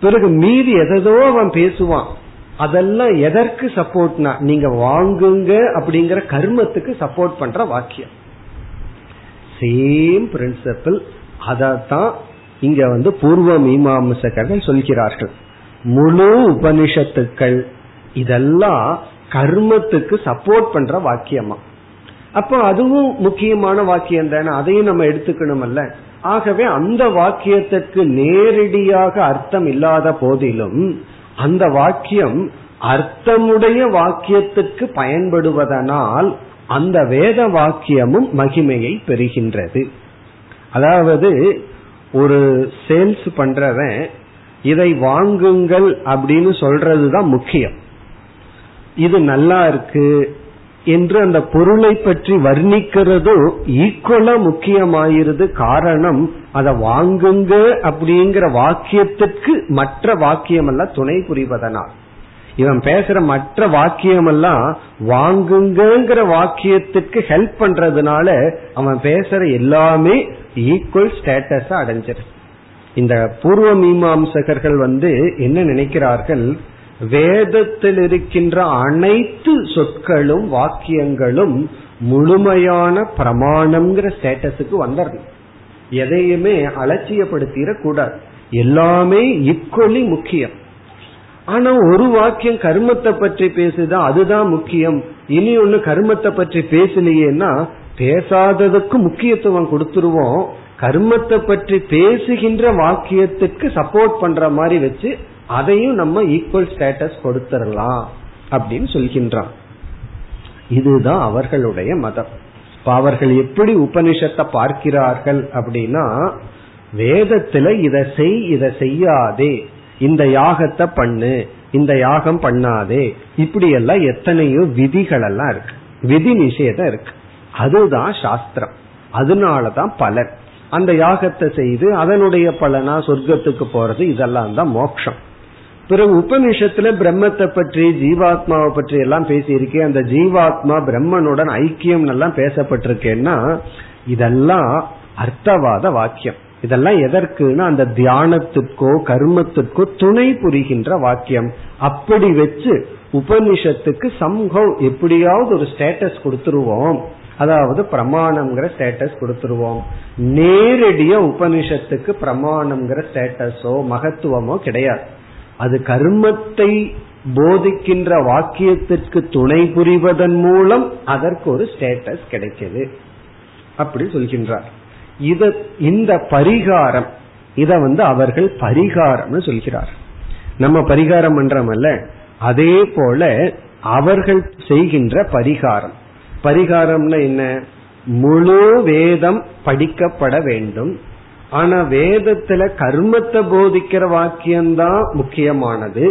பிறகு மீதி எதோ அவன் பேசுவான். அதெல்லாம் எதற்கு சப்போர்ட்னா நீங்க வாங்குங்க அப்படிங்கிற கர்மத்துக்கு சப்போர்ட் பண்ற வாக்கியம். சேம் பிரின்சிபிள் அதத்தான் இங்க வந்து பூர்வ மீமாம்சகர்கள் சொல்கிறார்கள். முழு உபனிஷத்துக்கள் இதெல்லாம் கர்மத்துக்கு சப்போர்ட் பண்ற வாக்கியமா. அப்போ அதுவும் முக்கியமான வாக்கியம் தானே அதையும் நம்ம எடுத்துக்கணுமல்ல. ஆகவே அந்த வாக்கியத்திற்கு நேரடியாக அர்த்தம் இல்லாத போதிலும் அந்த வாக்கியம் அர்த்தமுடைய வாக்கியத்துக்கு பயன்படுவதனால் அந்த வேத வாக்கியமும் மகிமையை பெறுகின்றது. அதாவது ஒரு சேல்ஸ் பண்றவன் இதை வாங்குங்கள் அப்படின்னு சொல்றதுதான் முக்கியம். இது நல்லா இருக்கு என்று அந்த பொருளை பற்றி வர்ணிக்கிறதோ ஈக்குவலா முக்கியமாயிருது காரணம் அதை வாங்குங்க அப்படிங்கிற வாக்கியத்துக்கு மற்ற வாக்கியம் எல்லாம் துணை புரிவதனால். இவன் பேசுற மற்ற வாக்கியம் எல்லாம் வாங்குங்கிற வாக்கியத்துக்கு ஹெல்ப் பண்றதுனால அவன் பேசுற எல்லாமே ஈக்குவல் ஸ்டேட்டஸ் அடைஞ்சிரு. இந்த பூர்வ மீமாம்சகர்கள் வந்து என்ன நினைக்கிறார்கள் வேதத்தில் இருக்கின்ற அனைத்து சொற்களும் வாக்கியங்களும் முழுமையான பிரமாணம்ங்கிற ஸ்டேட்டஸுக்கு வந்துடணும் எதையுமே அலட்சியப்படுத்திட கூடாது. எல்லாமே ஈக்குவலி முக்கியம். ஆனா ஒரு வாக்கியம் கர்மத்தை பற்றி பேசுதா அதுதான் முக்கியம். இனி ஒண்ணு கர்மத்தை பற்றி பேசலையேன்னா பேசாததுக்கு முக்கியத்துவம் கொடுத்துருவோம். கர்மத்தை பற்றி பேசுகின்ற வாக்கியத்துக்கு சப்போர்ட் பண்ற மாதிரி வச்சு அதையும் நம்ம ஈக்குவல் ஸ்டேட்டஸ் கொடுத்துடலாம் அப்படின்னு சொல்கின்றான். இதுதான் அவர்களுடைய மதம். இப்ப அவர்கள் எப்படி உபனிஷத்தை பார்க்கிறார்கள் அப்படின்னா வேதத்துல இதை செய் இதை செய்யாதே இந்த யாகத்தை பண்ணு இந்த யாகம் பண்ணாதே இப்படி எல்லாம் எத்தனையோ விதிகள் எல்லாம் இருக்கு. விதி நிஷேதம் இருக்கு. அதுதான் சாஸ்திரம். அதனாலதான் பலன். அந்த யாகத்தை செய்து அதனுடைய பலனா சொர்க்கத்துக்கு போறது இதெல்லாம் தான் மோக்ஷம் பிறகு உபனிஷத்துல பிரம்மத்தை பற்றி ஜீவாத்மாவை பற்றி எல்லாம் பேசியிருக்கேன் அந்த ஜீவாத்மா பிரம்மனுடன் ஐக்கியம் எல்லாம் பேசப்பட்டிருக்கேன்னா இதெல்லாம் அர்த்தவாத வாக்கியம். இதெல்லாம் எதற்குனா அந்த தியானத்துக்கோ கர்மத்துக்கோ துணை புரிகின்ற வாக்கியம். அப்படி வச்சு உபனிஷத்துக்கு சம்ஹவ் எப்படியாவது ஒரு ஸ்டேட்டஸ் கொடுத்துருவோம். அதாவது பிரமாணம்ங்கிற ஸ்டேட்டஸ் கொடுத்துருவோம். நேரடியா உபனிஷத்துக்கு பிரமாணம்ங்கிற ஸ்டேட்டஸோ மகத்துவமோ கிடையாது. அது கர்மத்தை போதிக்கின்ற வாக்கியத்திற்கு துணை புரிவதன் மூலம் அதற்கு ஒரு ஸ்டேட்டஸ் கிடைக்குது. அப்படி சொல்கின்றார். இத இந்த பரிகாரம் இத வந்து அவர்கள் பரிகாரம்னு சொல்கிறார். நம்ம பரிகாரம் பண்றோம்ல அதே போல அவர்கள் செய்கின்ற பரிகாரம். பரிகாரம்னா என்ன? முழு வேதம் படிக்கப்பட வேண்டும். ஆனா வேதத்துல கர்மத்தை போதிக்கிற வாக்கியம்தான் முக்கியமானது.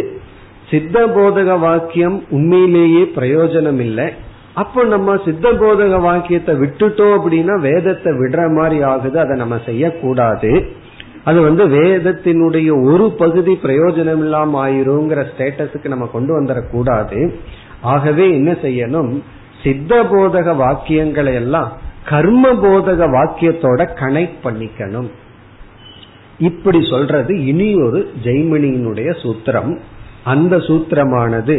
சித்த போதக வாக்கியம் உண்மையிலேயே பிரயோஜனம் இல்லை அப்போ நம்ம சித்த போதக வாக்கியத்தை விட்டுட்டோம் அப்படின்னா வேதத்தை விடுற மாதிரி ஆகுது அதை நம்ம செய்யக்கூடாது. அது வந்து வேதத்தினுடைய ஒரு பகுதி பிரயோஜனம் இல்லாம ஆயிருங்கிற ஸ்டேட்டஸுக்கு நம்ம கொண்டு வந்துடக்கூடாது. ஆகவே என்ன செய்யணும்? சித்த போதக வாக்கியங்களை எல்லாம் கர்ம போதக வாக்கியத்தோட கனெக்ட் பண்ணிக்கணும். இப்படி சொல்றது இனி ஒரு ஜெய்மினியினுடைய சூத்திரம். அந்த சூத்திரமானது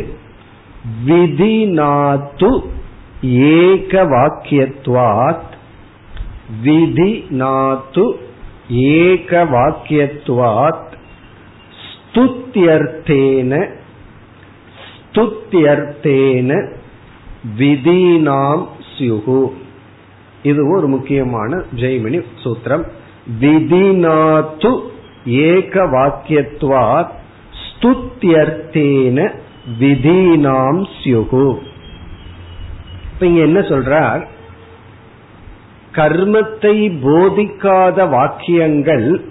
விதிநாத்து ஏக வாக்கியத்வாத் விதி நாத்து ஏக வாக்கியத்வாத் ஸ்துத்யர்த்தேன ஸ்துத்யர்த்தேன விதிநாம் சியுகு இது ஒரு முக்கியமான ஜெய்மினி சூத்திரம். விதினாத்து ஏக வாக்கியத்துவார் ஸ்துத்தியர்த்தேன விதீனாம் சியுகு இப்ப இங்க என்ன சொல்றார்? கர்மத்தை போதிக்காத வாக்கியங்கள்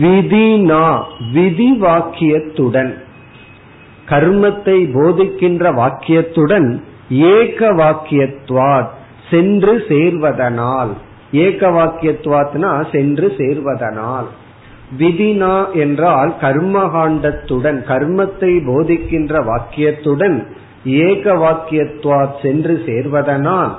விதினா விதி வாக்கியத்துடன் கர்மத்தை போதிக்கின்ற வாக்கியத்துடன் ஏக வாக்கியத்துவார் சென்று சேர்வதனால். ஏக வாக்கியத்துவாத்னா சென்று சேர்வதனால். விதினா என்றால் கர்மகாண்டத்துடன் கர்மத்தை போதிக்கின்ற வாக்கியத்துடன் ஏக வாக்கியத்துவாத் சென்று சேர்வதனால்.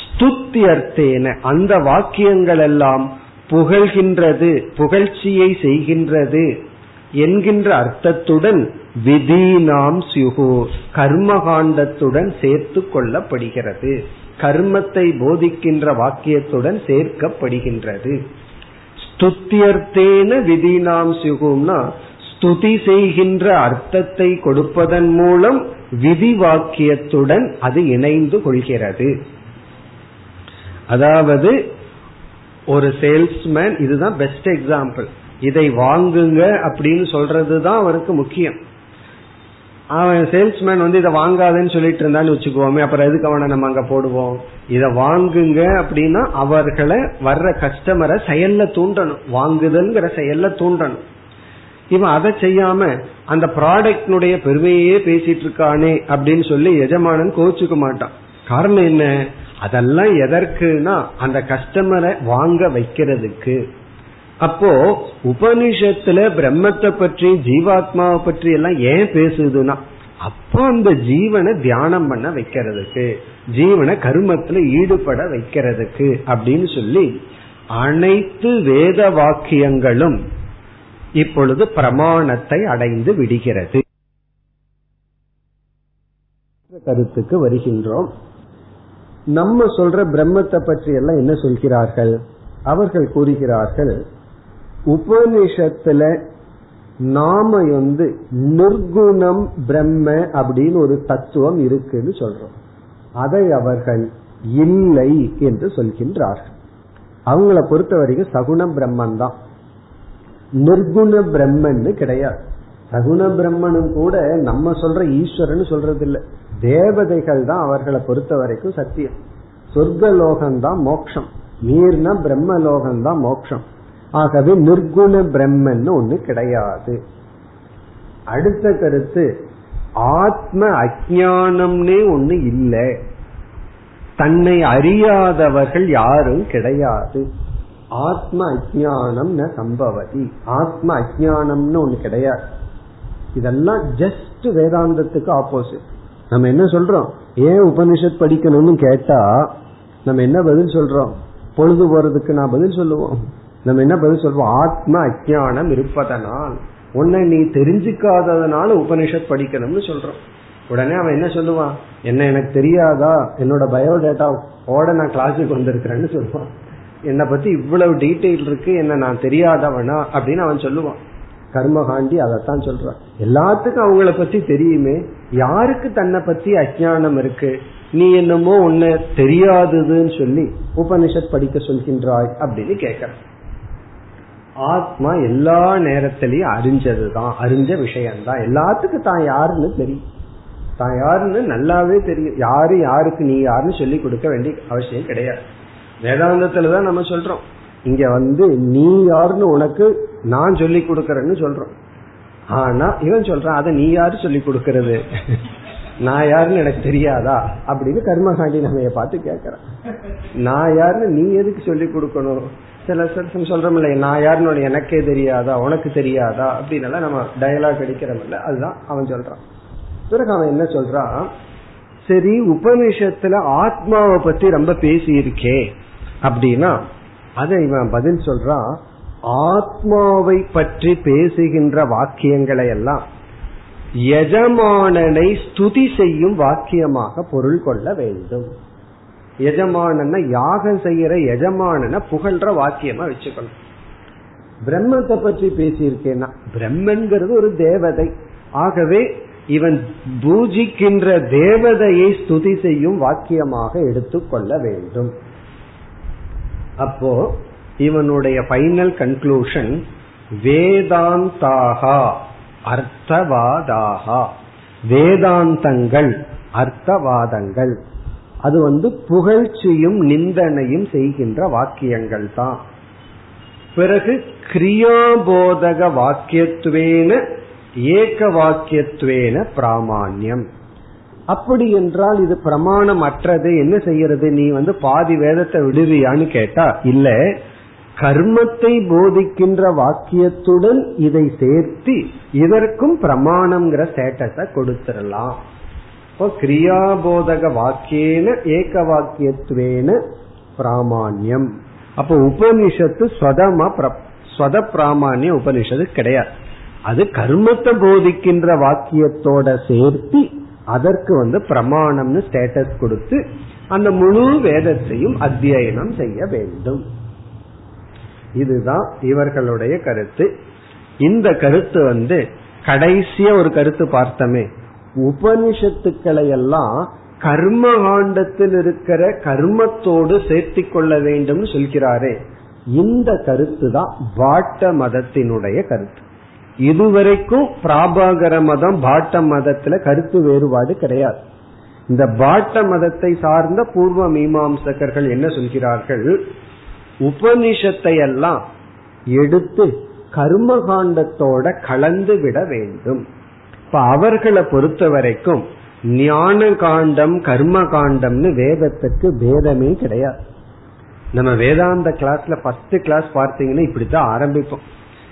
ஸ்துத்தியர்த்தேன அந்த வாக்கியங்கள் எல்லாம் புகழ்கின்றது புகழ்ச்சியை செய்கின்றது என்கின்ற அர்த்தத்துடன் விதீனாம் சியுகு கர்மகாண்டத்துடன் சேர்த்து கொள்ளப்படுகிறது. கர்மத்தை போதிக்கின்ற வாக்கியத்துடன் சேர்க்கப்படுகின்றது. ஸ்துத்தியர்த்தேன விதினாம் சுகும்னா ஸ்துதி செய்கின்ற அர்த்தத்தை கொடுப்பதன் மூலம் விதி வாக்கியத்துடன் அது இணைந்து கொள்கிறது. அதாவது ஒரு சேல்ஸ்மேன் இதுதான் பெஸ்ட் எக்ஸாம்பிள் இதை வாங்குங்க அப்படின்னு சொல்றதுதான் அவருக்கு முக்கியம். அவன் சேல்ஸ்மேன் வந்து இதை வாங்காதேன்னு சொல்லிட்டு இருந்தான்னு வச்சுக்குவோமே அப்புறம் எதுக்கு அவனை நம்ம அங்க போடுவோம்? இதை வாங்குங்க அப்படின்னா அவர்களை வர்ற கஸ்டமரை செயல்ல தூண்டணும். வாங்குதல்ங்கிற செயல்ல தூண்டணும். இவன் அதை செய்யாம அந்த ப்ராடக்டினுடைய பெருமையே பேசிட்டு இருக்கானே அப்படின்னு சொல்லி எஜமானன் கோச்சுக்க மாட்டான். காரணம் என்ன? அதெல்லாம் எதற்குனா அந்த கஸ்டமரை வாங்க வைக்கிறதுக்கு. அப்போ உபனிஷத்துல பிரம்மத்தை பற்றி ஜீவாத்மாவை பற்றி எல்லாம் ஏன் பேசுதுன்னா அப்போ அந்த ஜீவனை தியானம் பண்ண வைக்கிறதுக்கு ஜீவனை கருமத்துல ஈடுபட வைக்கிறதுக்கு அப்படின்னு சொல்லி அனைத்து வேத வாக்கியங்களும் இப்பொழுது பிரமாணத்தை அடைந்து விடுகிறது. கருத்துக்கு வருகின்றோம். நம்ம சொல்ற பிரம்மத்தை பற்றி எல்லாம் என்ன சொல்கிறார்கள்? அவர்கள் கூறுகிறார்கள் உபனிஷத்துல நாம வந்து நிர்குணம் பிரம்ம அப்படின்னு ஒரு தத்துவம் இருக்குன்னு சொல்றோம். அதை அவர்கள் இல்லை என்று சொல்கின்றார்கள். அவங்கள பொறுத்த வரைக்கும் சகுண பிரம்மன் தான் நிர்குண பிரம்மன்னு கிடையாது. சகுண பிரம்மனும் கூட நம்ம சொல்ற ஈஸ்வரன் சொல்றது இல்லை தேவதைகள் தான் அவர்களை பொறுத்த வரைக்கும் சத்தியம். சொர்க்க தான் மோக்ஷம். மீறின பிரம்ம தான் மோக்ஷம். ஆகவே நிர்குண பிரம்மன் ஒண்ணு கிடையாது. அடுத்த கருத்து ஆத்ம அஜானம்னே ஒண்ணு இல்லை. தன்னை அறியாதவர்கள் யாரும் கிடையாது. ஆத்ம அஜானம் ந சம்பவதி. ஆத்ம அஜானம்னு ஒண்ணு கிடையாது. இதெல்லாம் ஜஸ்ட் வேதாந்தத்துக்கு ஆப்போசிட் நம்ம என்ன சொல்றோம்? ஏன் உபனிஷத் படிக்கணும்னு கேட்டா நம்ம என்ன பதில் சொல்றோம்? பொழுது போறதுக்கு நான் பதில் சொல்லுவோம். நம்ம என்ன பதில் சொல்வோம்? ஆத்ம அஜானம் இருப்பதனால். உன்னை நீ தெரிஞ்சுக்காததுனால உபனிஷத் படிக்கணும்னு சொல்றோம். உடனே அவன் என்ன சொல்லுவான்? என்ன எனக்கு தெரியாதா? என்னோட பயோடேட்டா ஓட நான் கிளாஸுக்கு வந்திருக்கிறேன்னு சொல்லுவான். என்னை பத்தி இவ்வளவு டீட்டெயில் இருக்கு. என்ன நான் தெரியாதவனா? அப்படின்னு அவன் சொல்லுவான். கர்மகாண்டி அதைத்தான் சொல்றான். எல்லாத்துக்கும் அவங்கள பத்தி தெரியுமே. யாருக்கு தன்னை பத்தி அஜானம் இருக்கு? நீ என்னமோ உன்னை தெரியாததுன்னு சொல்லி உபனிஷத் படிக்க சொல்கின்றாய் அப்படின்னு கேட்கறான். ஆத்மா எல்லா நேரத்திலையும் அறிஞ்சதுதான் அறிஞ்ச விஷயம்தான். எல்லாத்துக்கும் தான் யாருன்னு தெரியும். தான் யாருன்னு நல்லாவே தெரியும். யாரு யாருக்கு நீ யாருன்னு சொல்லி கொடுக்க வேண்டிய அவசியம் கிடையாது. வேதாந்தத்துல தான் நம்ம சொல்றோம். இங்க வந்து நீ யாருன்னு உனக்கு நான் சொல்லி கொடுக்கறேன்னு சொல்றோம். ஆனா இவன் சொல்றான் அதை நீ யாரு சொல்லி கொடுக்கறது? நான் யாருன்னு எனக்கு தெரியாதா? அப்படின்னு கர்மகாண்டி நம்ம பார்த்து கேட்கறான். நான் யாருன்னு நீ எதுக்கு சொல்லி கொடுக்கணும்? சில சர்சம் சொல்றோம்ல நான் யாருன்னு எனக்கே தெரியாதா உனக்கு தெரியாதா அப்படின்னு நம்ம டயலாக் அடிக்கிறோம்ல அதுதான் அவன் சொல்றான். பிறகு அவன் என்ன சொல்றான்? சரி உபநிஷத்துல ஆத்மாவை பத்தி ரொம்ப பேசி இருக்கே அப்படின்னா அதை இவன் பதில் சொல்றான் ஆத்மாவை பற்றி பேசுகின்ற வாக்கியங்களை எல்லாம் எஜமானனை ஸ்துதி செய்யும் வாக்கியமாக பொருள் கொள்ள வேண்டும். எஜமானன யாகம் செய்யற எஜமானன புகழ்ற வாக்கியமா வச்சுக்கணும். பிரம்மத்தை பற்றி பேசியிருக்கேன்னா பிரம்மன்கிறது ஒரு தேவதை. ஆகவே இவன் பூஜிக்கின்ற தேவதையை ஸ்துதி செய்யும் வாக்கியமாக எடுத்துக்கொள்ள வேண்டும். அப்போ இவனுடைய ஃபைனல் கன்க்ளூஷன் வேதாந்தாகா அர்த்தவாதாகா. வேதாந்தங்கள் அர்த்தவாதங்கள். அது வந்து புகழ்ச்சியும் நிந்தனையும் செய்கின்ற வாக்கியங்கள் தான். பிறகு கிரியாபோதக வாக்கியத்துவேன ஏக வாக்கியத்துவேன பிராமான்யம். அப்படி என்றால் இது பிரமாணம் அற்றது என்ன செய்யறது? நீ வந்து பாதி வேதத்தை விடுவியான்னு கேட்டா இல்ல. கர்மத்தை போதிக்கின்ற வாக்கியத்துடன் இதை சேர்த்து இதற்கும் பிரமாணம்ங்கிற ஸ்டேட்டஸ கொடுத்துடலாம் இப்போ கிரியாபோதக வாக்கியேன ஏக வாக்கியத்துவேன பிராமான்யம். அப்போ உபனிஷத்து ஸ்வதமா ஸ்வத பிராமான்ய உபனிஷத்து கிடையாது. அது கர்மத்தை போதிக்கின்ற வாக்கியத்தோட சேர்த்து அதற்கு வந்து பிரமாணம்னு ஸ்டேட்டஸ் கொடுத்து அந்த முழு வேதத்தையும் அத்தியனம் செய்ய வேண்டும். இதுதான் இவர்களுடைய கருத்து. இந்த கருத்து வந்து கடைசிய ஒரு கருத்து பார்த்தமே. உபனிஷத்துக்களை எல்லாம் கர்ம காண்டத்தில் இருக்கிற கர்மத்தோடு சேர்த்தி கொள்ள வேண்டும் சொல்கிறாரே. இந்த கருத்து தான் பாட்ட மதத்தினுடைய கருத்து. இதுவரைக்கும் பிராபாகர மதம் பாட்ட மதத்துல கருத்து வேறுபாடு கிடையாது. இந்த பாட்ட மதத்தை சார்ந்த பூர்வ மீமாம்சகர்கள் என்ன சொல்கிறார்கள்? உபனிஷத்தை எல்லாம் எடுத்து கர்மகாண்டத்தோட கலந்து விட வேண்டும். இப்ப அவர்களை பொறுத்த வரைக்கும் ஞான காண்டம் கர்ம காண்டம்னு வேதத்துக்கு வேதமே கிடையாது. நம்ம வேதாந்த கிளாஸ்ல பத்து கிளாஸ் பார்த்தீங்கன்னா இப்படித்தான் ஆரம்பிப்போம்.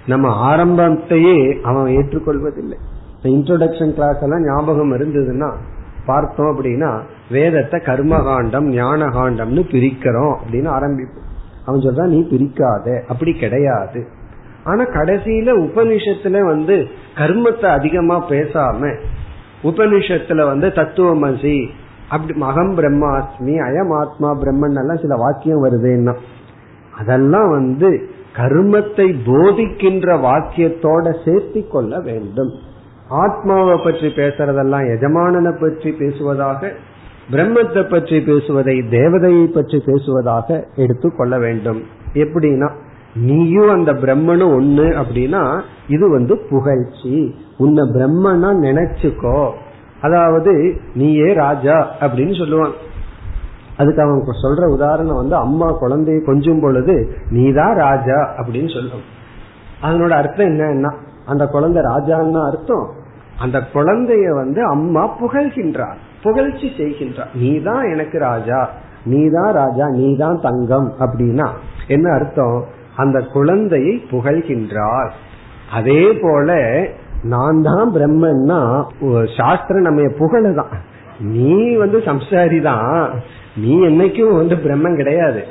நம்ம ஆரம்பத்தையே அவன் ஏற்றுக்கொள்வதில்லை. இன்ட்ரோடக்ஷன் கிளாஸ் எல்லாம் ஞாபகம் இருந்ததுன்னா பார்த்தோம் அப்படின்னா வேதத்தை கர்மகாண்டம் ஞான காண்டம்னு பிரிக்கிறோம் அப்படின்னு ஆரம்பிப்போம். அவன் சொல்றான் நீ பிரிக்காத. அப்படி கிடையாது. ஆனா கடைசியில உபனிஷத்துல வந்து கர்மத்தை அதிகமா பேசாம உபனிஷத்துல வந்து தத்துவமசி அப்படி மகம் பிரம்மாஸ்மி அயம் ஆத்மா பிரம்மன் எல்லாம் சில வாக்கியம் வருதுன்னா அதெல்லாம் வந்து கர்மத்தை போதிக்கின்ற வாக்கியத்தோட சேர்த்தி கொள்ள வேண்டும். ஆத்மாவை பற்றி பேசுறதெல்லாம் எஜமானனை பற்றி பேசுவதாக பிரம்மத்தை பற்றி பேசுவதை தேவதையை பற்றி பேசுவதாக எடுத்து கொள்ள வேண்டும். எப்படின்னா நீயும் அந்த பிரம்மனும் ஒண்ணு அப்படின்னா இது வந்து புகழ்ச்சி. உன்னை பிரம்மனா நினைச்சுக்கோ. அதாவது நீயே ராஜா அப்படின்னு சொல்லுவான். அதுக்கு அவன் சொல்ற உதாரணம் வந்து அம்மா குழந்தைய கொஞ்சம் பொழுது நீதான் ராஜா அப்படின்னு சொல்லுவான் அதனோட அர்த்தம் என்னன்னா அந்த குழந்தை ராஜான்னு அர்த்தம் அந்த குழந்தைய வந்து அம்மா புகழ்கின்றார் புகழ்ச்சி செய்கின்றார். நீதான் எனக்கு ராஜா நீதான் ராஜா நீதான் தங்கம் அப்படின்னா என்ன அர்த்தம்? அந்த குழந்தையை புகழ்கின்றார். அதே போல நான் தான் பிரம்மன்னா சாஸ்திரம் நம்ம புகழதான். நீ வந்து சம்சாரி தான் நீ என்னைக்கும் வந்து பிரம்மன் கிடையாது.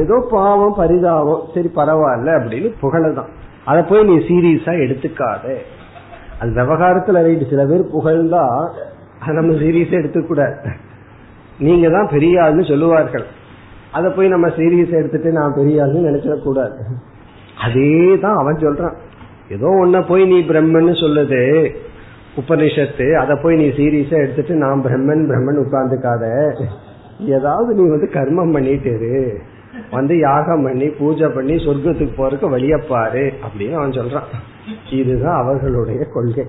ஏதோ பாவம் பரிதாபம் சரி பரவாயில்ல அப்படின்னு புகழதான். அதை போய் நீ சீரியஸா எடுத்துக்காத. அது விவகாரத்துல ரைட்டு சில பேர் புகழ்ந்தா அதை நம்ம சீரியஸா எடுத்துக்கூடாது. நீங்க தான் பெரிய ஆள்னு சொல்லுவார்கள். அதை போய் நம்ம சீரியஸ் எடுத்துட்டு நான் பெரிய ஆளுன்னு நினைச்சிடக்கூடாது அதே தான் அவன் சொல்றான். ஏதோ ஒன்ன போய் நீ பிரம்மன்னு சொல்லுது உபனிஷத்து அதை போய் நீ சீரியஸா எடுத்துட்டு நான் பிரம்மன் பிரம்மன் உட்கார்ந்துக்காத. ஏதாவது நீ வந்து கர்மம் பண்ணிட்டு வந்து யாகம் பண்ணி பூஜை பண்ணி சொர்க்கத்துக்கு போறதுக்கு வழியப்பாரு அப்படின்னு அவன் சொல்றான். இதுதான் அவர்களுடைய கொள்கை.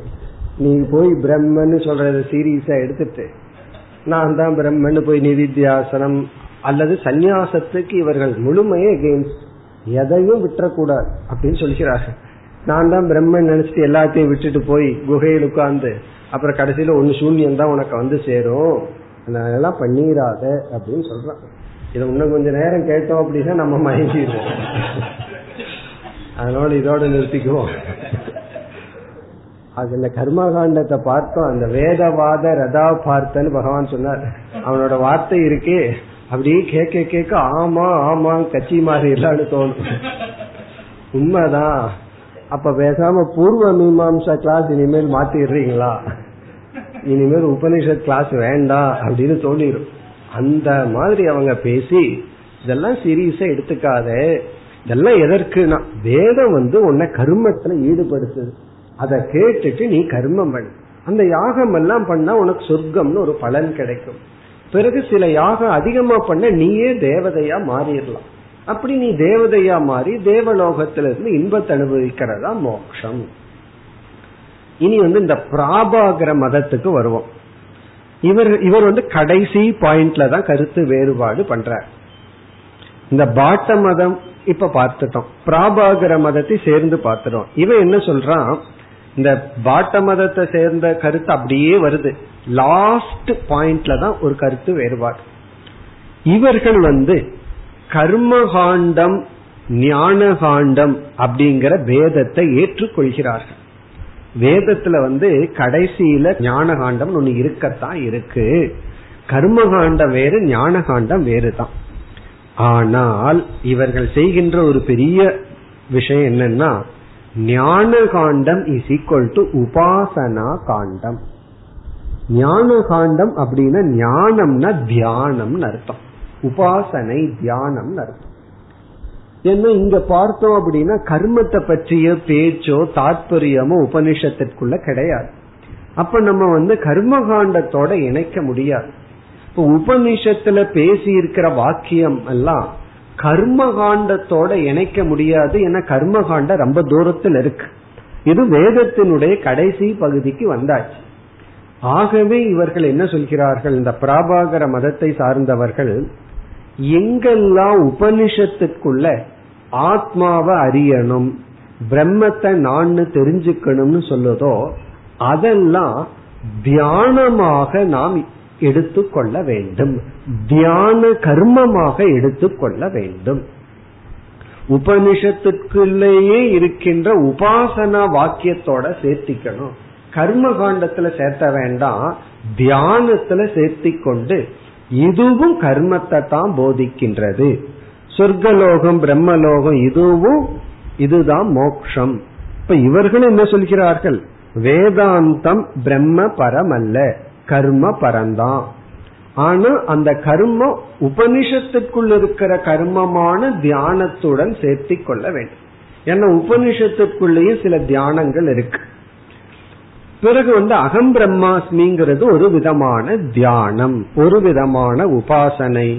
நீ போய் பிரம்மன்னு சொல்றத சீரியஸா எடுத்துட்டு நான் தான் பிரம்மன்னு போய் நிதித்தியாசனம் அல்லது சந்நியாசத்துக்கு இவர்கள் முழுமையே எகெயின்ஸ்ட் எதையும் விட்டுறக்கூடாது அப்படின்னு சொல்கிறார்கள். நான் தான் பிரம்மன் நினைச்சிட்டு எல்லாத்தையும் விட்டுட்டு போய் குகையில் உட்கார்ந்து அப்புறம் கடைசியில ஒன்னு சூன்யம் தான் உனக்கு வந்து சேரும். அதெல்லாம் பண்ணிடாத அப்படின்னு சொல்றான். இதை இன்னும் கொஞ்ச நேரம் கேட்டோம் அப்படின்னா நம்ம மயங்கிடுவோம் அதனால இதோட நிறுத்திக்குவோம். அதுல கர்மகாண்டத்தை பார்த்தோம். அந்த வேதவாத ரதா பார்த்தன்னு பகவான் சொன்னார். அவனோட வார்த்தை இருக்கே. அப்படியே கேட்க கேட்க ஆமா ஆமா கட்சி மாறிடலான்னு தோணும் உண்மைதான். அப்ப பேசாம பூர்வ மீமாம்சா கிளாஸ் இனிமேல் மாத்திடுறீங்களா? இனிமேல் உபனிஷத் கிளாஸ் வேண்டாம் அப்படின்னு தோணிடும் அந்த மாதிரி அவங்க பேசி இதெல்லாம் சீரியஸா எடுத்துக்காத. இதெல்லாம் எதற்குனா வேதம் வந்து உன்னை கர்மத்துல ஈடுபடுத்துது. அதை கேட்டுட்டு நீ கர்மம் பண்ணு. அந்த யாகம் எல்லாம் பண்ணா உனக்கு சொர்க்கம்னு ஒரு பலன் கிடைக்கும். பிறகு சில யாகம் அதிகமா பண்ண நீயே தேவதையா மாறிடலாம். அப்படி நீ தேவதையா மாறி தேவலோகத்திலிருந்து இன்பத்தை அனுபவிக்கிறதா மோக்ஷம். இனி வந்து இந்த பிராபாகர மதத்துக்கு வருவோம். இவர் இவர் வந்து கடைசி பாயிண்ட்ல தான் கருத்து வேறுபாடு பண்றார். இந்த பாட்ட மதம் இப்ப பார்த்துட்டோம். பிராபாகர மதத்தை சேர்ந்து பார்த்துட்டோம். இவன் என்ன சொல்றான்? இந்த பாட்ட மதத்தை சேர்ந்த கருத்து அப்படியே வருது. லாஸ்ட் பாயிண்ட்ல தான் ஒரு கருத்து வேறுபாடு. இவர்கள் வந்து கர்மகாண்டம் ஞானகாண்டம் அப்படிங்கிற வேதத்தை ஏற்றுக்கொள்கிறார்கள். வேதத்துல வந்து கடைசியில ஞானகாண்டம் ஒண்ணு இருக்கத்தான் இருக்கு. கர்மகாண்டம் வேறு ஞானகாண்டம் வேறு தான் ஆனால் இவர்கள் செய்கின்ற ஒரு பெரிய விஷயம் என்னன்னா ஞான காண்டம் இஸ் ஈக்வல் டு உபாசனா காண்டம் ஞான காண்டம் அப்படின்னா ஞானம்னா தியானம்னு அர்த்தம். உபாசனை தியானம் அர்த்தம். என்ன இங்க பார்த்தோம் அப்படின்னா கர்மத்தை பற்றிய பேச்சோ தாற்பயமோ உபனிஷத்திற்குள்ள கிடையாது. அப்ப நம்ம வந்து கர்மகாண்டத்தோட இணைக்க முடியாது. இப்ப உபனிஷத்துல பேசி இருக்கிற வாக்கியம் எல்லாம் கர்மகாண்டத்தோட இணைக்க முடியாது ஏன்னா கர்மகாண்டம் ரொம்ப தூரத்தில் இருக்கு. இது வேதத்தினுடைய கடைசி பகுதிக்கு வந்தாச்சு. ஆகவே இவர்கள் என்ன சொல்கிறார்கள்? இந்த பிராபாகர மதத்தை சார்ந்தவர்கள் எங்கெல்லாம் உபனிஷத்துக்குள்ள ஆத்மாவை அறியணும் பிரம்மத்தை நான் தெரிஞ்சுக்கணும்னு சொல்லுதோ அதெல்லாம் தியானமாக நாம் எடுத்துக்கொள்ள வேண்டும். தியான கர்மமாக எடுத்துக்கொள்ள வேண்டும். உபனிஷத்துக்குள்ளேயே இருக்கின்ற உபாசனா வாக்கியத்தோட சேர்த்திக்கணும். கர்ம காண்டத்துல சேர்த்த வேண்டாம் தியானத்துல சேர்த்தி கொண்டு இதுவும் கர்மத்தை தான் போதிக்கின்றது. சொர்க்கலோகம் பிரம்மலோகம் இதுவும் இதுதான் மோக்ஷம். இப்ப இவர்கள் என்ன சொல்கிறார்கள்? வேதாந்தம் பிரம்ம பரம் அல்ல கர்ம பரந்தான். ஆனா அந்த கர்மம் உபனிஷத்துக்குள் இருக்கிற கர்மமான தியானத்துடன் சேர்த்தி கொள்ள வேண்டும். ஏன்னா உபனிஷத்துக்குள்ளேயும் சில தியானங்கள் இருக்கு. பிறகு வந்து அகம் பிரம்மாஸ்மிங்கிறது ஒரு விதமான தியானம் ஒரு விதமான உபாசனை.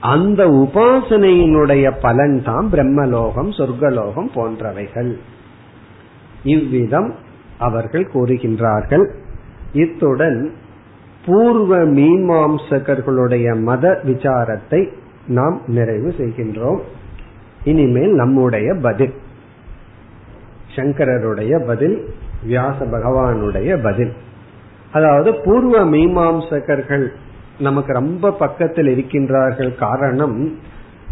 அந்த உபாசனையினுடைய பலன் தான் பிரம்மலோகம் சொர்க்கலோகம் போன்றவைகள். இவ்விதம் அவர்கள் கூறுகின்றார்கள். இத்துடன் பூர்வ மீமாம்சகர்களுடைய மத விசாரத்தை நாம் நிறைவு செய்கின்றோம். இனிமேல் நம்முடைய பதில். சங்கரருடைய பதில் வியாச பகவானுடைய பதில். அதாவது பூர்வ மீமாம்சகர்கள் நமக்கு ரொம்ப பக்கத்தில் இருக்கின்றார்கள். காரணம்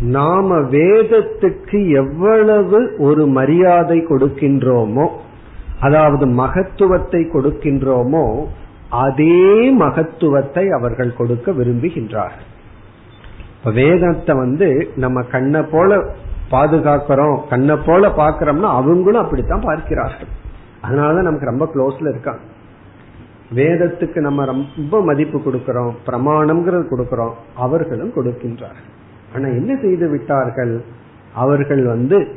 நாம வேதத்துக்கு எவ்வளவு ஒரு மரியாதை கொடுக்கின்றோமோ அதாவது மகத்துவத்தை கொடுக்கின்றோமோ அதே மகத்துவத்தை அவர்கள் கொடுக்க விரும்புகின்றார்கள். இப்ப வேதத்தை வந்து நம்ம கண்ணை போல பாதுகாக்கிறோம் கண்ணை போல பாக்கிறோம்னா அவங்களும் அப்படித்தான் பார்க்கிறார்கள். அதனாலதான் நமக்கு ரொம்ப க்ளோஸ்ல இருக்காங்க. வேதத்துக்கு நம்ம ரொம்ப மதிப்பு கொடுக்கிறோம் பிரமாணம்ங்கிறது கொடுக்கிறோம் அவர்களும் கொடுக்கின்றார்கள். ஆனா என்ன செய்து விட்டார்கள்? அவர்கள் வந்து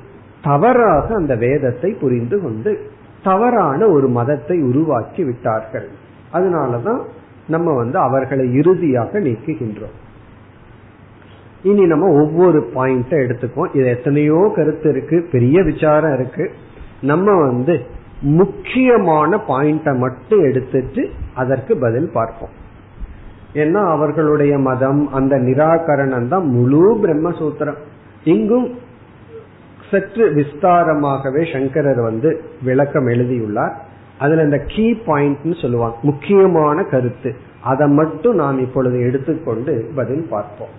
தவறாக அந்த வேதத்தை புரிந்து கொண்டு தவறான ஒரு மதத்தை உருவாக்கி விட்டார்கள். அதனாலதான் நம்ம வந்து அவர்களை இறுதியாக நீக்குகின்றோம். இனி நம்ம ஒவ்வொரு பாயிண்ட எடுத்துக்கோம் இது எத்தனையோ கருத்து இருக்கு பெரிய விசாரம் இருக்கு. நம்ம வந்து முக்கியமான பாயிண்ட மட்டும் எடுத்துட்டு அதற்கு பதில் பார்ப்போம். ஏன்னா அவர்களுடைய மதம் அந்த நிராகரணம் தான் முழு பிரம்மசூத்திரம். இங்கும் சற்று விஸ்தாரமாகவே சங்கரர் வந்து விளக்கம் எழுதியுள்ளார். அதுல இந்த கீ பாயிண்ட்னு சொல்லுவாங்க. முக்கியமான கருத்து. அதை மட்டும் நாம் இப்பொழுது எடுத்துக்கொண்டு பதில் பார்ப்போம்.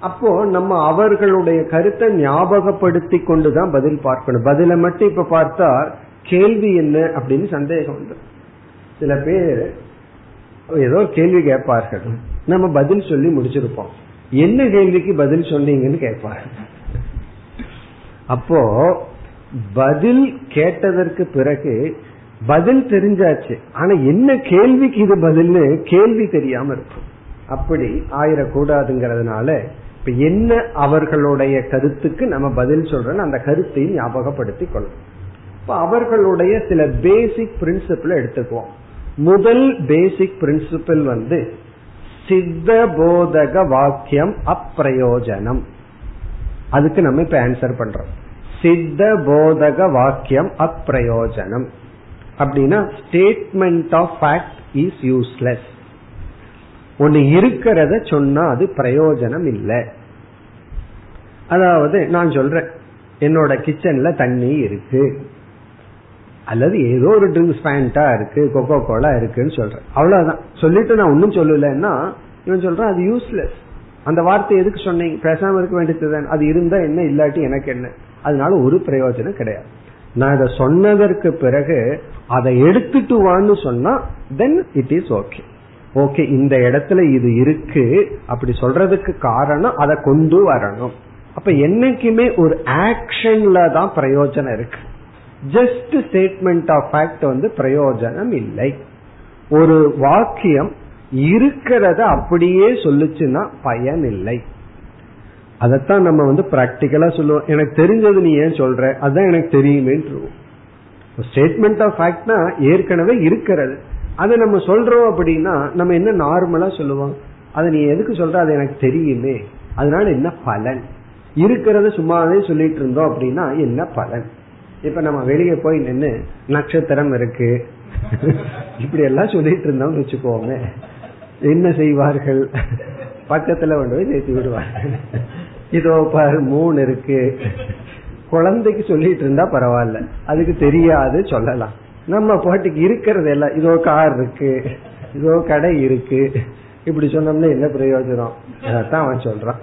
அப்போ நம்ம அவர்களுடைய கருத்தை ஞாபகப்படுத்தி கொண்டுதான் பதில் பார்க்கணும். பதில மட்டும் இப்ப பார்த்தா கேள்வி என்ன அப்படின்னு சந்தேகம் வந்து சில பேர் ஏதோ கேள்வி கேட்பார்கள். நம்ம பதில் சொல்லி முடிச்சிருப்போம். என்ன கேள்விக்கு பதில் சொன்னீங்கன்னு கேட்பார் அப்போ பதில் கேட்டதற்கு பிறகு பதில் தெரிஞ்சாச்சு. ஆனா என்ன கேள்விக்கு இது பதில்னு கேள்வி தெரியாம இருக்கும். அப்படி ஆயிடக்கூடாதுங்கிறதுனால இப்ப என்ன அவர்களுடைய கருத்துக்கு நம்ம பதில் சொல்றோம் அந்த கருத்தையும் ஞாபகப்படுத்தி கொள்ளணும். இப்ப அவர்களுடைய சில பேசிக் பிரின்சிபிள் எடுத்துக்குவோம். முதல் பேசிக் பிரின்சிபிள் வந்து சித்த போதக வாக்கியம் அப்பிரயோஜனம். அதுக்கு நம்ம இப்ப ஆன்சர் பண்றோம். சித்த போதக வாக்கியம் அப்பிரயோஜனம். அப்படின்னா statement of fact is useless ஒன்னு இருக்கிறத சொன்னா அது பிரயோஜனம் இல்லை. அதாவது நான் சொல்றேன் என்னோட கிச்சன்ல தண்ணி இருக்கு. அல்லது ஏதோ ஒரு ட்ரிங்க்ஸ் பேண்டா இருக்கு கொக்கோ கோலா இருக்குன்னு சொல்றேன். அவ்வளவுதான். சொல்லிட்டு நான் ஒன்னும் சொல்லலன்னா இவன் சொல்றான் அது யூஸ்லெஸ் அந்த வார்த்தை எதுக்கு சொன்னீங்க? பேசாம இருக்க வேண்டியது அது இருந்தா என்ன இல்லாட்டி எனக்கு என்ன? அதனால ஒரு பிரயோஜனம் கிடையாது. நான் இதை சொன்னதற்கு பிறகு அதை எடுத்துட்டு வான்னு சொன்னா then it is okay okay இந்த இடத்துல இது இருக்கு. அப்படி சொல்றதுக்கு காரணம் அதை கொண்டு வரணும். அப்ப என்னைக்குமே ஒரு ஆக்ஷன்ல தான் பிரயோஜனம் இருக்கு. ஜஸ்ட் ஸ்டேட்மெண்ட் ஆஃப் ஃபேக்ட் வந்து பிரயோஜனம் இல்லை. ஒரு வாக்கியம் இருக்கிறத அப்படியே சொல்லுச்சுன்னா பயன் இல்லை. அதைத்தான் நம்ம வந்து பிராக்டிக்கலா சொல்லுவோம். எனக்கு தெரிஞ்சது நீ ஏன் சொல்ற? அதுதான் எனக்கு தெரியுமே ஸ்டேட்மெண்ட் ஆஃப் ஃபேக்ட்னா ஏற்கனவே இருக்கிறது. அதை நம்ம சொல்றோம் அப்படின்னா நம்ம என்ன நார்மலா சொல்லுவோம்? அதை நீ எதுக்கு சொல்ற? அது எனக்கு தெரியுமே. அதனால என்ன பலன்? இருக்கிறத சும்மாவே சொல்லிட்டு இருந்தோம் அப்படின்னா என்ன பலன்? இப்ப நம்ம வெளியே போய் நின்று நட்சத்திரம் இருக்கு. இப்படி எல்லாம் சொல்லிட்டு இருந்தோம்னு வச்சுக்கோங்க என்ன செய்வார்கள்? பக்கத்துல கொண்டு போய் சேர்த்து விடுவார்கள். இதோ பாரு மூணு இருக்கு. குழந்தைக்கு சொல்லிட்டு இருந்தா பரவாயில்ல. அதுக்கு தெரியாது சொல்லலாம். நம்ம பாட்டுக்கு இருக்கிறது எல்லாம் இதோ கார் இருக்கு இதோ கடை இருக்கு. இப்படி சொன்னோம்னா என்ன பிரயோஜனம்? அதான் அவன் சொல்றான்.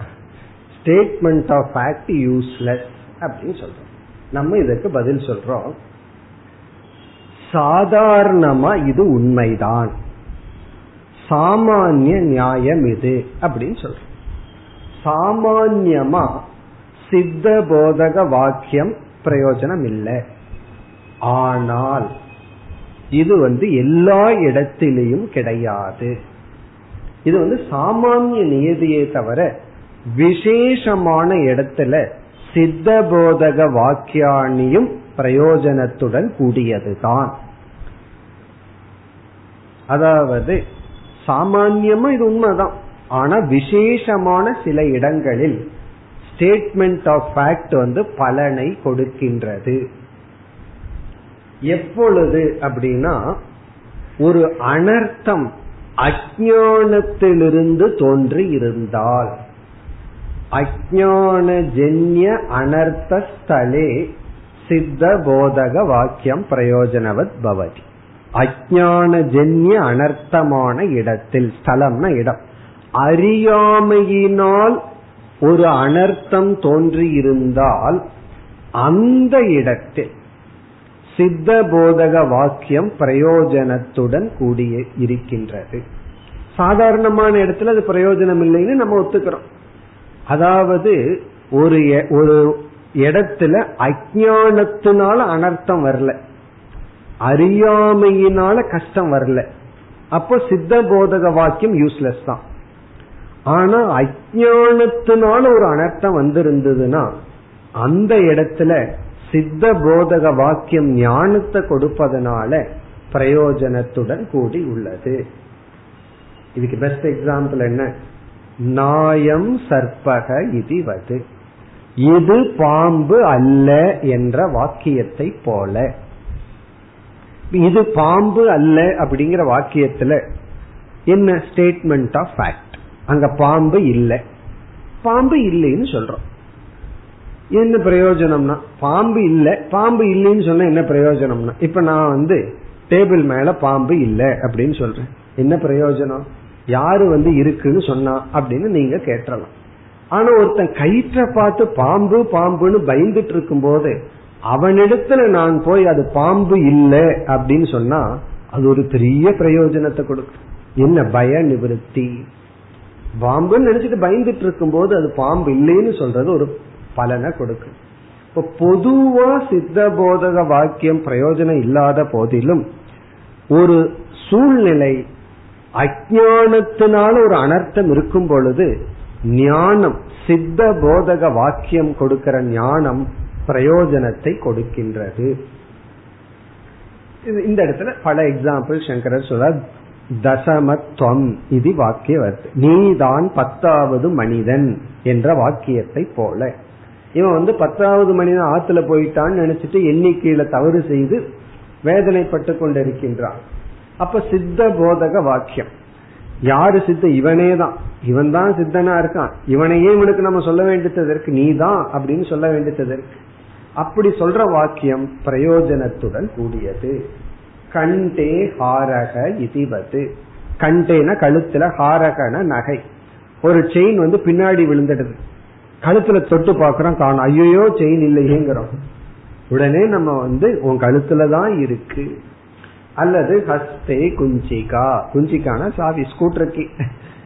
ஸ்டேட்மெண்ட் ஆஃப் ஃபேக்ட் யூஸ்லெஸ் அப்படின்னு சொல்றான். நம்ம இதற்கு பதில் சொல்றோம். சாதாரணமா இது உண்மைதான். சாமானிய நியாயம் இது அப்படின்னு சொல்றோம் சாமான்யமா சித்த போதக வாக்கியம் பிரயோஜனம் இல்லை ஆனால் இது வந்து எல்லா இடத்திலையும் கிடையாது. இது வந்து சாமானிய நியதியை தவிர விசேஷமான இடத்துல சித்த போதக வாக்கியானியும் பிரயோஜனத்துடன் கூடியதுதான். அதாவது சாமான்யமா இது உண்மைதான். ஆனா விசேஷமான சில இடங்களில் ஸ்டேட்மெண்ட் ஆஃப் ஃபேக்ட் வந்து பலனை கொடுக்கின்றது. எப்பொழுது அப்படின்னா ஒரு அனர்த்தம் அஜானத்திலிருந்து தோன்றி இருந்தால் அஜானஜன்ய அனர்த்த ஸ்தலே சித்த போதக வாக்கியம் பிரயோஜனவத் பவதி. அஜான ஜென்ய அனர்த்தமான இடத்தில் ஸ்தலம்னா இடம். அறியாமையினால் ஒரு அனர்த்தம் தோன்றியிருந்தால் அந்த இடத்தில் சித்த போதக வாக்கியம் பிரயோஜனத்துடன் கூடிய இருக்கின்றது. சாதாரணமான இடத்துல அது பிரயோஜனம் இல்லைன்னு நம்ம ஒத்துக்கிறோம். அதாவது ஒரு ஒரு இடத்துல அஜானத்தினால அனர்த்தம் வரல. அறியாமையினால கஷ்டம் வரல. அப்போ சித்த போதக வாக்கியம் யூஸ்லெஸ் தான். ஆனா அஜானத்தினால ஒரு அனர்த்தம் வந்திருந்ததுன்னா அந்த இடத்துல சித்த போதக வாக்கியம் ஞானத்தை கொடுப்பதனால பிரயோஜனத்துடன் கூடி உள்ளது. இதுக்கு பெஸ்ட் எக்ஸாம்பிள் என்ன? நாயம் சர்ப்பக இதுவது. இது பாம்பு அல்ல என்ற வாக்கியத்தை போல. இது பாம்பு அல்ல அப்படிங்கிற வாக்கியத்துல என்ன ஸ்டேட்மெண்ட் ஆஃப் ஃபேக்ட் அங்க பாம்பு இல்லை. பாம்பு இல்லைன்னு சொல்றோம். என்ன பிரயோஜனம்னா பாம்பு இல்லை. பாம்பு இல்லைன்னு சொன்னா என்ன பிரயோஜனம்னா இப்ப நான் வந்து டேபிள் மேல பாம்பு இல்லை அப்படின்னு சொல்றேன். என்ன பிரயோஜனம்? யாரு வந்து இருக்குன்னு சொன்னா அப்படின்னு நீங்க கேட்டலாம். ஆனா ஒருத்தன் கயிற்ற பார்த்து பாம்பு பாம்புன்னு பயந்துட்டு இருக்கும் போது அவனிடத்துல நான் போய் அது பாம்பு இல்லை அப்படின்னு சொன்னா அது ஒரு பெரிய பிரயோஜனத்தை கொடுக்கும். என்ன? பய நிவர்த்தி பாம்புன்னு நினைச்சிட்டு பயந்துட்டு இருக்கும் போது அது பாம்பு இல்லைன்னு சொல்றது ஒரு பலனை கொடுக்கும். இப்ப பொதுவா சித்த போதக வாக்கியம் பிரயோஜனம் இல்லாத போதிலும் ஒரு சூழ்நிலை அஜானத்தினால ஒரு அனர்த்தம் இருக்கும் பொழுது ஞானம் சித்த போதக வாக்கியம் கொடுக்கிற ஞானம் பிரயோஜனத்தை கொடுக்கின்றது. இந்த இடத்துல பல எக்ஸாம்பிள் சங்கரர் சொல்ற தசமத்வம் இது வாக்கிய வருது நீதான் பத்தாவது மனிதன் என்ற வாக்கியத்தை போல. இவன் வந்து பத்தாவது மனிதன் ஆத்துல போயிட்டான்னு நினைச்சிட்டு எண்ணிக்கையில தவறு செய்து வேதனைப்பட்டு கொண்டிருக்கின்றான். அப்ப சித்த போதக வாக்கியம். யாரு சித்த? இவனே தான். இவன் தான் சித்தனா இருக்கான். இவனையே இவனுக்கு நம்ம சொல்ல வேண்டியதற்கு நீ தான் அப்படின்னு சொல்ல வேண்டியதற்கு அப்படி சொல்ற வாக்கியம் பிரயோஜனத்துடன் கூடியது. கண்டே ஹாரக இதிவது. கண்டேன கழுத்துல ஹாரகன நகை. ஒரு செயின் வந்து பின்னாடி விழுந்துடுது. கழுத்துல தொட்டு பாக்குறோம் காணும். ஐயோ செயின் இல்லையேங்கிறோம். உடனே நம்ம வந்து உன் கழுத்துல தான் இருக்கு. அல்லது ஹஸ்தே குஞ்சிகா. குஞ்சிக்கான சாவி ஸ்கூட்டருக்கு.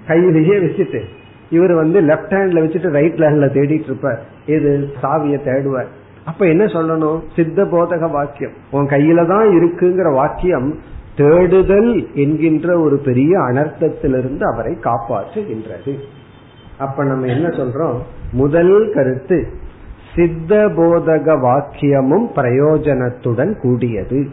கையிலேயே வச்சுட்டு. இவர் வந்து லெப்ட் ஹேண்ட்ல வச்சுட்டு ரைட் ஹேண்ட்ல தேடிட்டு இருப்பார். இது சாவிய தேடுவார். அப்ப என்ன சொல்லணும்? சித்த போதக வாக்கியம். உன் கையில தான் இருக்குங்கிற வாக்கியம் தேடுதல் என்கின்ற ஒரு பெரிய அனர்த்தத்திலிருந்து அவரை காப்பாற்றுகின்றது. அப்ப நம்ம என்ன சொல்றோம்? முதல் கருத்து சித்த போதக வாக்கியமும் பிரயோஜனத்துடன் கூடியது.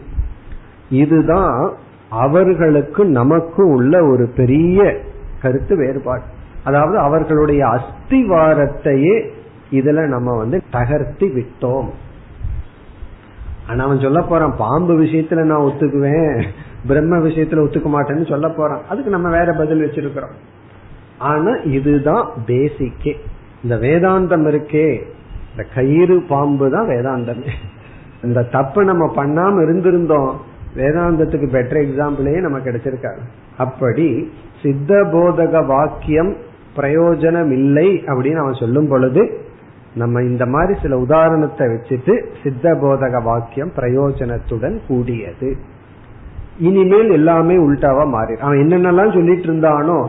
இதுதான் அவர்களுக்கு நமக்கு உள்ள ஒரு பெரிய கருத்து வேறுபாடு. அதாவது அவர்களுடைய அஸ்திவாரத்தையே இதுல நம்ம வந்து தகர்த்தி விட்டோம். ஆனா அவன் சொல்ல போறான் பாம்பு விஷயத்துல நான் ஒத்துக்குவேன் பிரம்ம விஷயத்துல ஒத்துக்க மாட்டேன்னு சொல்ல போறான். அதுக்கு நம்ம வேற பதில் வச்சிருக்கிறோம். ஆனா இதுதான் பேசிக்கே இந்த வேதாந்தம் இருக்கே. இந்த கயிறு பாம்பு தான் வேதாந்தமே. இந்த தப்பு நம்ம பண்ணாம இருந்திருந்தோம். வேதாந்தத்துக்கு பெட்டர் எக்ஸாம்பிளே நம்ம கிடைச்சிருக்காரு. அப்படி சித்த போதக வாக்கியம் பிரயோஜனம் இல்லை அப்படின்னு அவன் சொல்லும் பொழுது நம்ம இந்த மாதிரி சில உதாரணத்தை வச்சுட்டு சித்த போதக வாக்கியம் பிரயோஜனத்துடன் கூடியது. இனிமேல் எல்லாமே உள்டாவா மாறி அவன் என்னென்னலாம் சொல்லிட்டு இருந்தானோ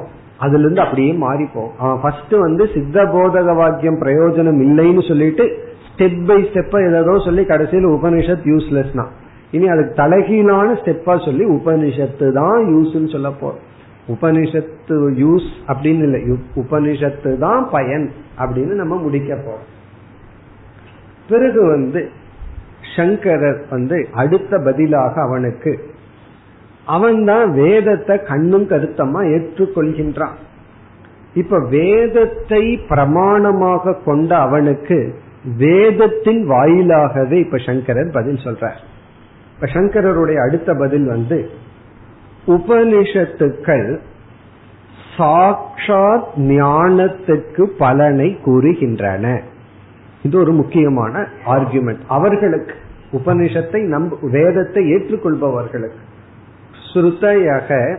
அதுல இருந்து அப்படியே மாறிப்போம். அவன் ஃபர்ஸ்ட் வந்து சித்த போதக வாக்கியம் பிரயோஜனம் இல்லைன்னு சொல்லிட்டு ஸ்டெப் பை ஸ்டெப்பா ஏதோ சொல்லி கடைசியில் உபனிஷத் யூஸ்லெஸ் தான் இனி அதுக்கு தலைகீழான ஸ்டெப்பா சொல்லி உபனிஷத்து தான் யூஸ்ன்னு சொல்ல போறோம் உபனிஷத்து யூஸ் அப்படின்னு இல்லை உபனிஷத்து தான் பயன் அப்படின்னு நம்ம முடிக்க போறோம். பிறகு வந்து சங்கரர் வந்து அடுத்த பதிலாக அவனுக்கு அவன் தான் வேதத்தை கண்ணும் கருத்தமா ஏற்றுக்கொள்கின்றான். இப்ப வேதத்தை பிரமாணமாக கொண்ட அவனுக்கு வேதத்தின் வாயிலாகவே இப்ப சங்கரர் பதில் சொல்றார். இப்ப சங்கரருடைய அடுத்த பதில் வந்து உபனிஷத்துக்கள் சாட்சாத் ஞானத்துக்கு பலனை கூறுகின்றன. இது ஒரு முக்கியமான ஆர்குமெண்ட் அவர்களுக்கு உபனிஷத்தை நம்ப வேதத்தை ஏற்றுக்கொள்பவர்களுக்கு ஸ்ருதயக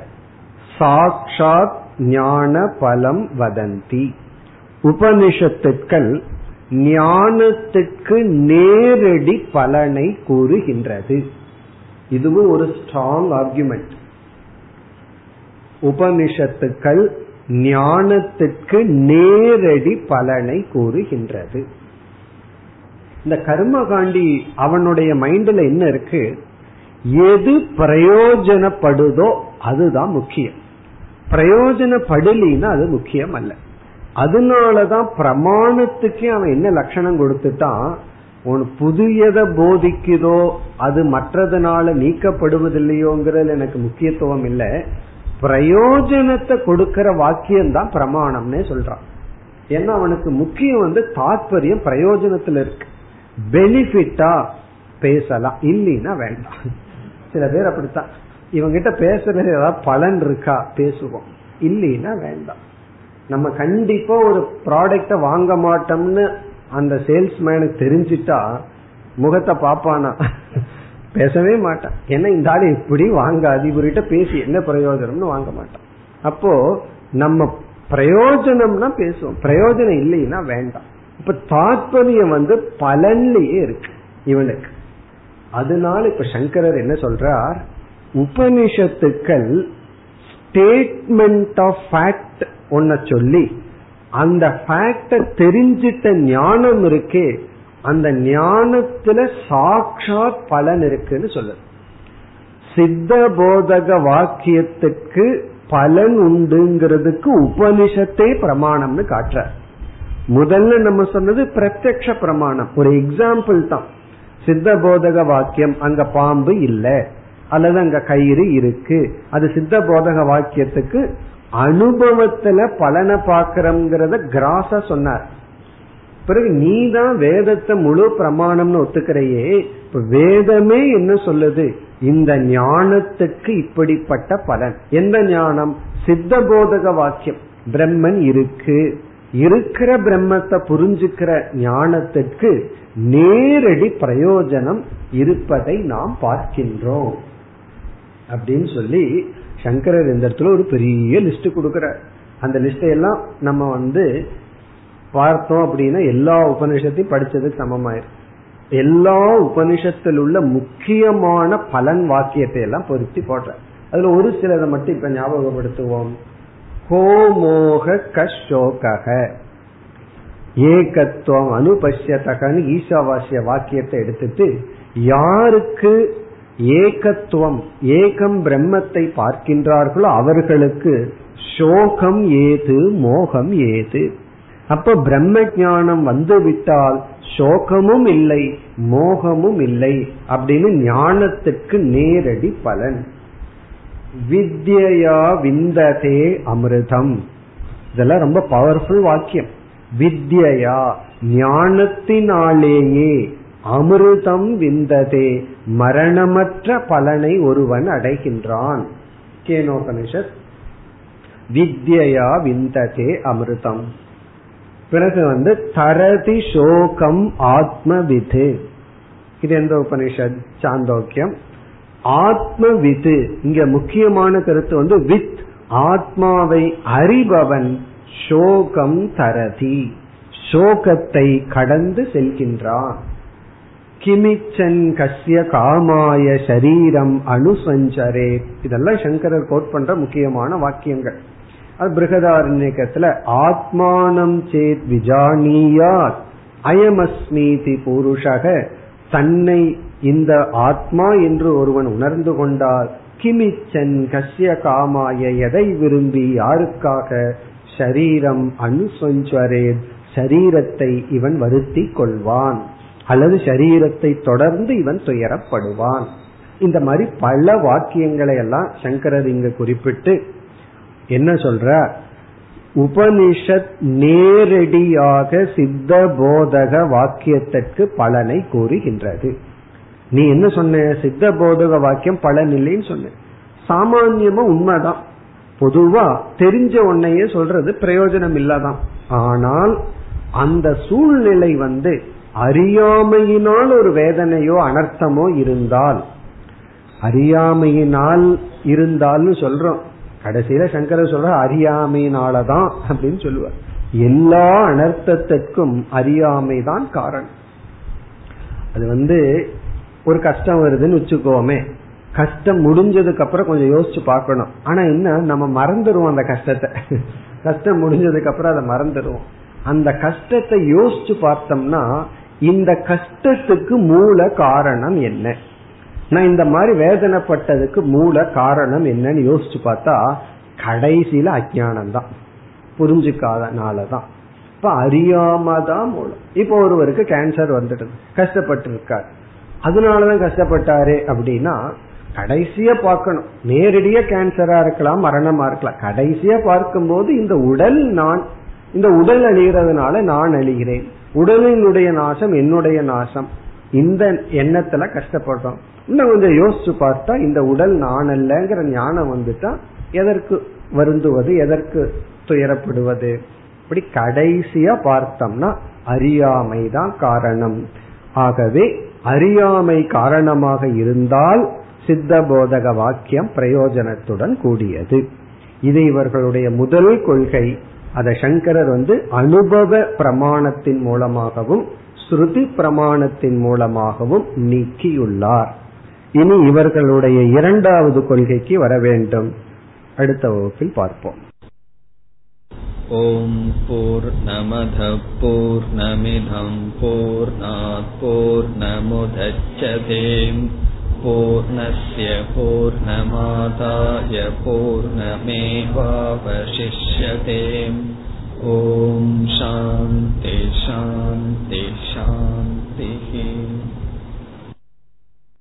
சாட்சாத் ஞான பலம் வதந்தி. உபனிஷத்துக்கள் ஞானத்துக்கு நேரடி பலனை கூறுகின்றது. இதுவும் ஒரு ஸ்ட்ராங் ஆர்குமெண்ட் உபனிஷத்துக்கள் ஞானத்துக்கு நேரடி பலனை கூறுகின்றது. இந்த கர்மகாண்டி அவனுடைய மைண்ட்ல என்ன இருக்கு? எது பிரயோஜனப்படுதோ அதுதான் முக்கியம். பிரயோஜனப்படலின்னா அது முக்கியம் அல்ல அதனாலதான் பிரமாணத்துக்கே அவன் என்ன லட்சணம் கொடுத்துட்டான்? உன் புதியதை போதிக்குதோ அது மற்றதுனால நீக்கப்படுவதில்லையோங்கிறது எனக்கு முக்கியத்துவம் இல்லை. பிரயோஜனத்தை கொடுக்கிற வாக்கியம் தான் பிரமாணம்னே சொல்றான். ஏன்னா அவனுக்கு முக்கியம் வந்து தாற்பயம் பிரயோஜனத்துல இருக்கு. பெனிஃபிட்டா பேசலாம். இல்லைன்னா வேண்டாம். சில பேர் அப்படித்தான். இவங்கிட்ட பேசுறது ஏதாவது பலன் இருக்கா? பேசுவோம். இல்லைன்னா வேண்டாம். நம்ம கண்டிப்பா ஒரு ப்ராடக்ட வாங்க மாட்டோம்னு அந்த சேல்ஸ்மேனுக்கு தெரிஞ்சிட்டா முகத்தை பாப்பானா பேசவே மாட்டான். ஏன்னா இந்த ஆள் இப்படி வாங்காது. இவர்கிட்ட பேசி என்ன பிரயோஜனம்னு வாங்க மாட்டான். அப்போ நம்ம பிரயோஜனம்னா பேசுவோம். பிரயோஜனம் இல்லைன்னா வேண்டாம். இப்ப தாற்பயம் வந்து பலன்லயே இருக்கு இவனுக்கு. அதனால இப்ப சங்கரர் என்ன சொல்றார்? உபனிஷத்துக்கள் ஸ்டேட்மெண்ட் ஆஃப் ஃபேக்ட் ஒன்ன சொல்லி அந்த ஃபேக்ட தெரிஞ்சிட்ட ஞானம் இருக்கே அந்த ஞானத்துல சாட்சாத் பலன் இருக்குன்னு சொல்லுது. சித்த போதக வாக்கியத்துக்கு பலன் உண்டுங்கிறதுக்கு உபனிஷத்தே பிரமாணம்னு காட்டுற முதல்ல நம்ம சொன்னது பிரத்யக்ஷ பிரமாணம். ஒரு எக்ஸாம்பிள் தான். சித்த போதக வாக்கியம் அங்க பாம்பு இல்லை. அல்லது அங்க கயிறு இருக்கு. அது சித்த போதக வாக்கியத்துக்கு அனுபவத்துல பலனை பாக்கிறோம்ங்கிறத கிராஸா சொன்னார். பிறகு நீ தான் வேதத்தை முழு பிரமாணம்னு ஒத்துக்கிறையே. இப்ப வேதமே என்ன சொல்லுது? இந்த ஞானத்துக்கு இப்படிப்பட்ட பலன். எந்த ஞானம்? சித்த போதக வாக்கியம். பிரம்மன் இருக்கு. இருக்கிற பிரம்மத்தை புரிஞ்சுக்கிற ஞானத்திற்கு நேரடி பிரயோஜனம் இருப்பதை நாம் பார்க்கின்றோம். அப்படின்னு சொல்லி சங்கரர் இந்த இடத்துல ஒரு பெரிய லிஸ்ட் கொடுக்கிறார். அந்த லிஸ்ட எல்லாம் நம்ம வந்து பார்த்தோம் அப்படின்னா எல்லா உபனிஷத்தையும் படிச்சதுக்கு சமமாயிரும். எல்லா உபனிஷத்தில் உள்ள முக்கியமான பலன் வாக்கியத்தை எல்லாம் பொருத்தி போடுற அதுல ஒரு சிலதை மட்டும் இப்ப ஞாபகப்படுத்துவோம். கோமோக கஷோக ஏகத்துவம் அனுபஷ்யத்தகன்னு ஈசாவாசிய வாக்கியத்தை எடுத்துட்டு யாருக்கு ஏகத்துவம் ஏகம் பிரம்மத்தை பார்க்கின்றார்களோ அவர்களுக்கு சோகம் ஏது மோகம் ஏது. அப்ப பிரம்ம ஞானம் வந்துவிட்டால் சோகமும் இல்லை மோகமும் இல்லை அப்படின்னு ஞானத்துக்கு நேரடி பலன். வித்யா விந்ததே அமிர்தம். இதெல்லாம் ரொம்ப பவர்ஃபுல் வாக்கியம். வித்யா ஞானத்தினாலேயே அமிர்தம் விந்ததே மரணமற்ற பலனை ஒருவன் அடைகின்றான். கேனோபனிஷத் வித்யா விந்ததே அமிர்தம். பிறகு வந்து தரதி சோகம் ஆத்ம விது இது எந்த உபனிஷத்? சாந்தோக்கியம். ஆத்ம விது இங்க முக்கியமான கருத்து வந்து வித். ஆத்மாவை அறிபவன் சோகம் தரதி. சோகத்தை கடந்து செல்கின்றான். கிமிச்சன் கசிய காமாய சரீரம் அனுசஞ்சரே. இதெல்லாம் சங்கரர் கோட் பண்ற முக்கியமான வாக்கியங்கள். அது பிருகதாரண்யத்துல ஆத்மானம் சேத் விஜானியார் அயமஸ்மீதி புருஷக தன்னை இந்த ஆத்மா என்று ஒருவன் உணர்ந்து கொண்டால் கிமிச்சன் கஷ்ய காமாய எதை விரும்பி யாருக்காக? ஷரீரம் அனுசஞ்சரே சரீரத்தை இவன் வருத்தி கொள்வான். அல்லது சரீரத்தை தொடர்ந்து இவன் துயரப்படுவான். இந்த மாதிரி பல வாக்கியங்களை எல்லாம் சங்கரர் இங்கு குறிப்பிட்டு என்ன சொல்ற உபனிஷத் நேரடியாக சித்த போதக வாக்கியத்திற்கு பலனை கூறுகின்றது. நீ என்ன சொன்ன? சித்த போதக வாக்கியம் பலன் இல்லைன்னு சொன்ன. சாமான்யமா உண்மைதான். பொதுவா தெரிஞ்ச உன்னையே சொல்றது பிரயோஜனம் இல்லாதான். ஆனால் அந்த சூழ்நிலை வந்து அறியாமையினால் ஒரு வேதனையோ அனர்த்தமோ இருந்தால் அறியாமையினால் இருந்தால்னு சொல்றோம். கடைசியில சங்கர சொல்ற அறியாமையினாலதான் அப்படின்னு சொல்லுவார். எல்லா அனர்த்தத்திற்கும் அறியாமை தான் காரணம். அது வந்து ஒரு கஷ்டம் வருதுன்னு வச்சுக்கோமே. கஷ்டம் முடிஞ்சதுக்கு அப்புறம் கொஞ்சம் யோசிச்சு பார்க்கணும். ஆனா என்ன நம்ம மறந்துடுவோம் அந்த கஷ்டத்தை. கஷ்டம் முடிஞ்சதுக்கு அப்புறம் அதை மறந்துடுவோம். அந்த கஷ்டத்தை யோசிச்சு பார்த்தோம்னா இந்த கஷ்டத்துக்கு மூல காரணம் என்ன? நான் இந்த மாதிரி வேதனைப்பட்டதுக்கு மூல காரணம் என்னன்னு யோசிச்சு பார்த்தா கடைசியில அஜானம் தான் புரிஞ்சுக்காதனாலதான். இப்ப அறியாம தான் மூலம். இப்ப ஒருவருக்கு கேன்சர் வந்துடுது. கஷ்டப்பட்டு இருக்கார் அதனாலதான் கஷ்டப்பட்டாரு அப்படின்னா கடைசியா பார்க்கணும். நேரடியா கேன்சரா இருக்கலாம் மரணமா இருக்கலாம். கடைசியா பார்க்கும்போது இந்த உடல் நான் இந்த உடல் அழிகிறதுனால நான் அழிகிறேன். உடலினுடைய நாசம் என்னுடைய நாசம். இந்த எண்ணத்துல கஷ்டப்படுறோம். இன்னும் கொஞ்சம் யோசிச்சு பார்த்தா இந்த உடல் நான் அல்லங்கிற ஞானம் வந்துட்டா எதற்கு வருந்துவது எதற்கு துயரப்படுவது? இப்படி கடைசியா பார்த்தோம்னா அறியாமை தான் காரணம். ஆகவே அறியாமை காரணமாக இருந்தால் சித்த போதக வாக்கியம் பிரயோஜனத்துடன் கூடியது. இது இவர்களுடைய முதல் கொள்கை. அதை சங்கரர் வந்து அனுபவ பிரமாணத்தின் மூலமாகவும் ஸ்ருதி பிரமாணத்தின் மூலமாகவும் நீக்கியுள்ளார். இனி இவர்களுடைய இரண்டாவது கொள்கைக்கு வர வேண்டும். அடுத்த வகுப்பில் பார்ப்போம். ஓம் போர் நமத போர் நமிதம் போர் போர் நமுதச்சதேம் பூர்ணய பூர்ணமாதாய பூர்ணமேவாவசிஷ்யதேம். ஓம் சாந்தி சாந்தி சாந்திஹி.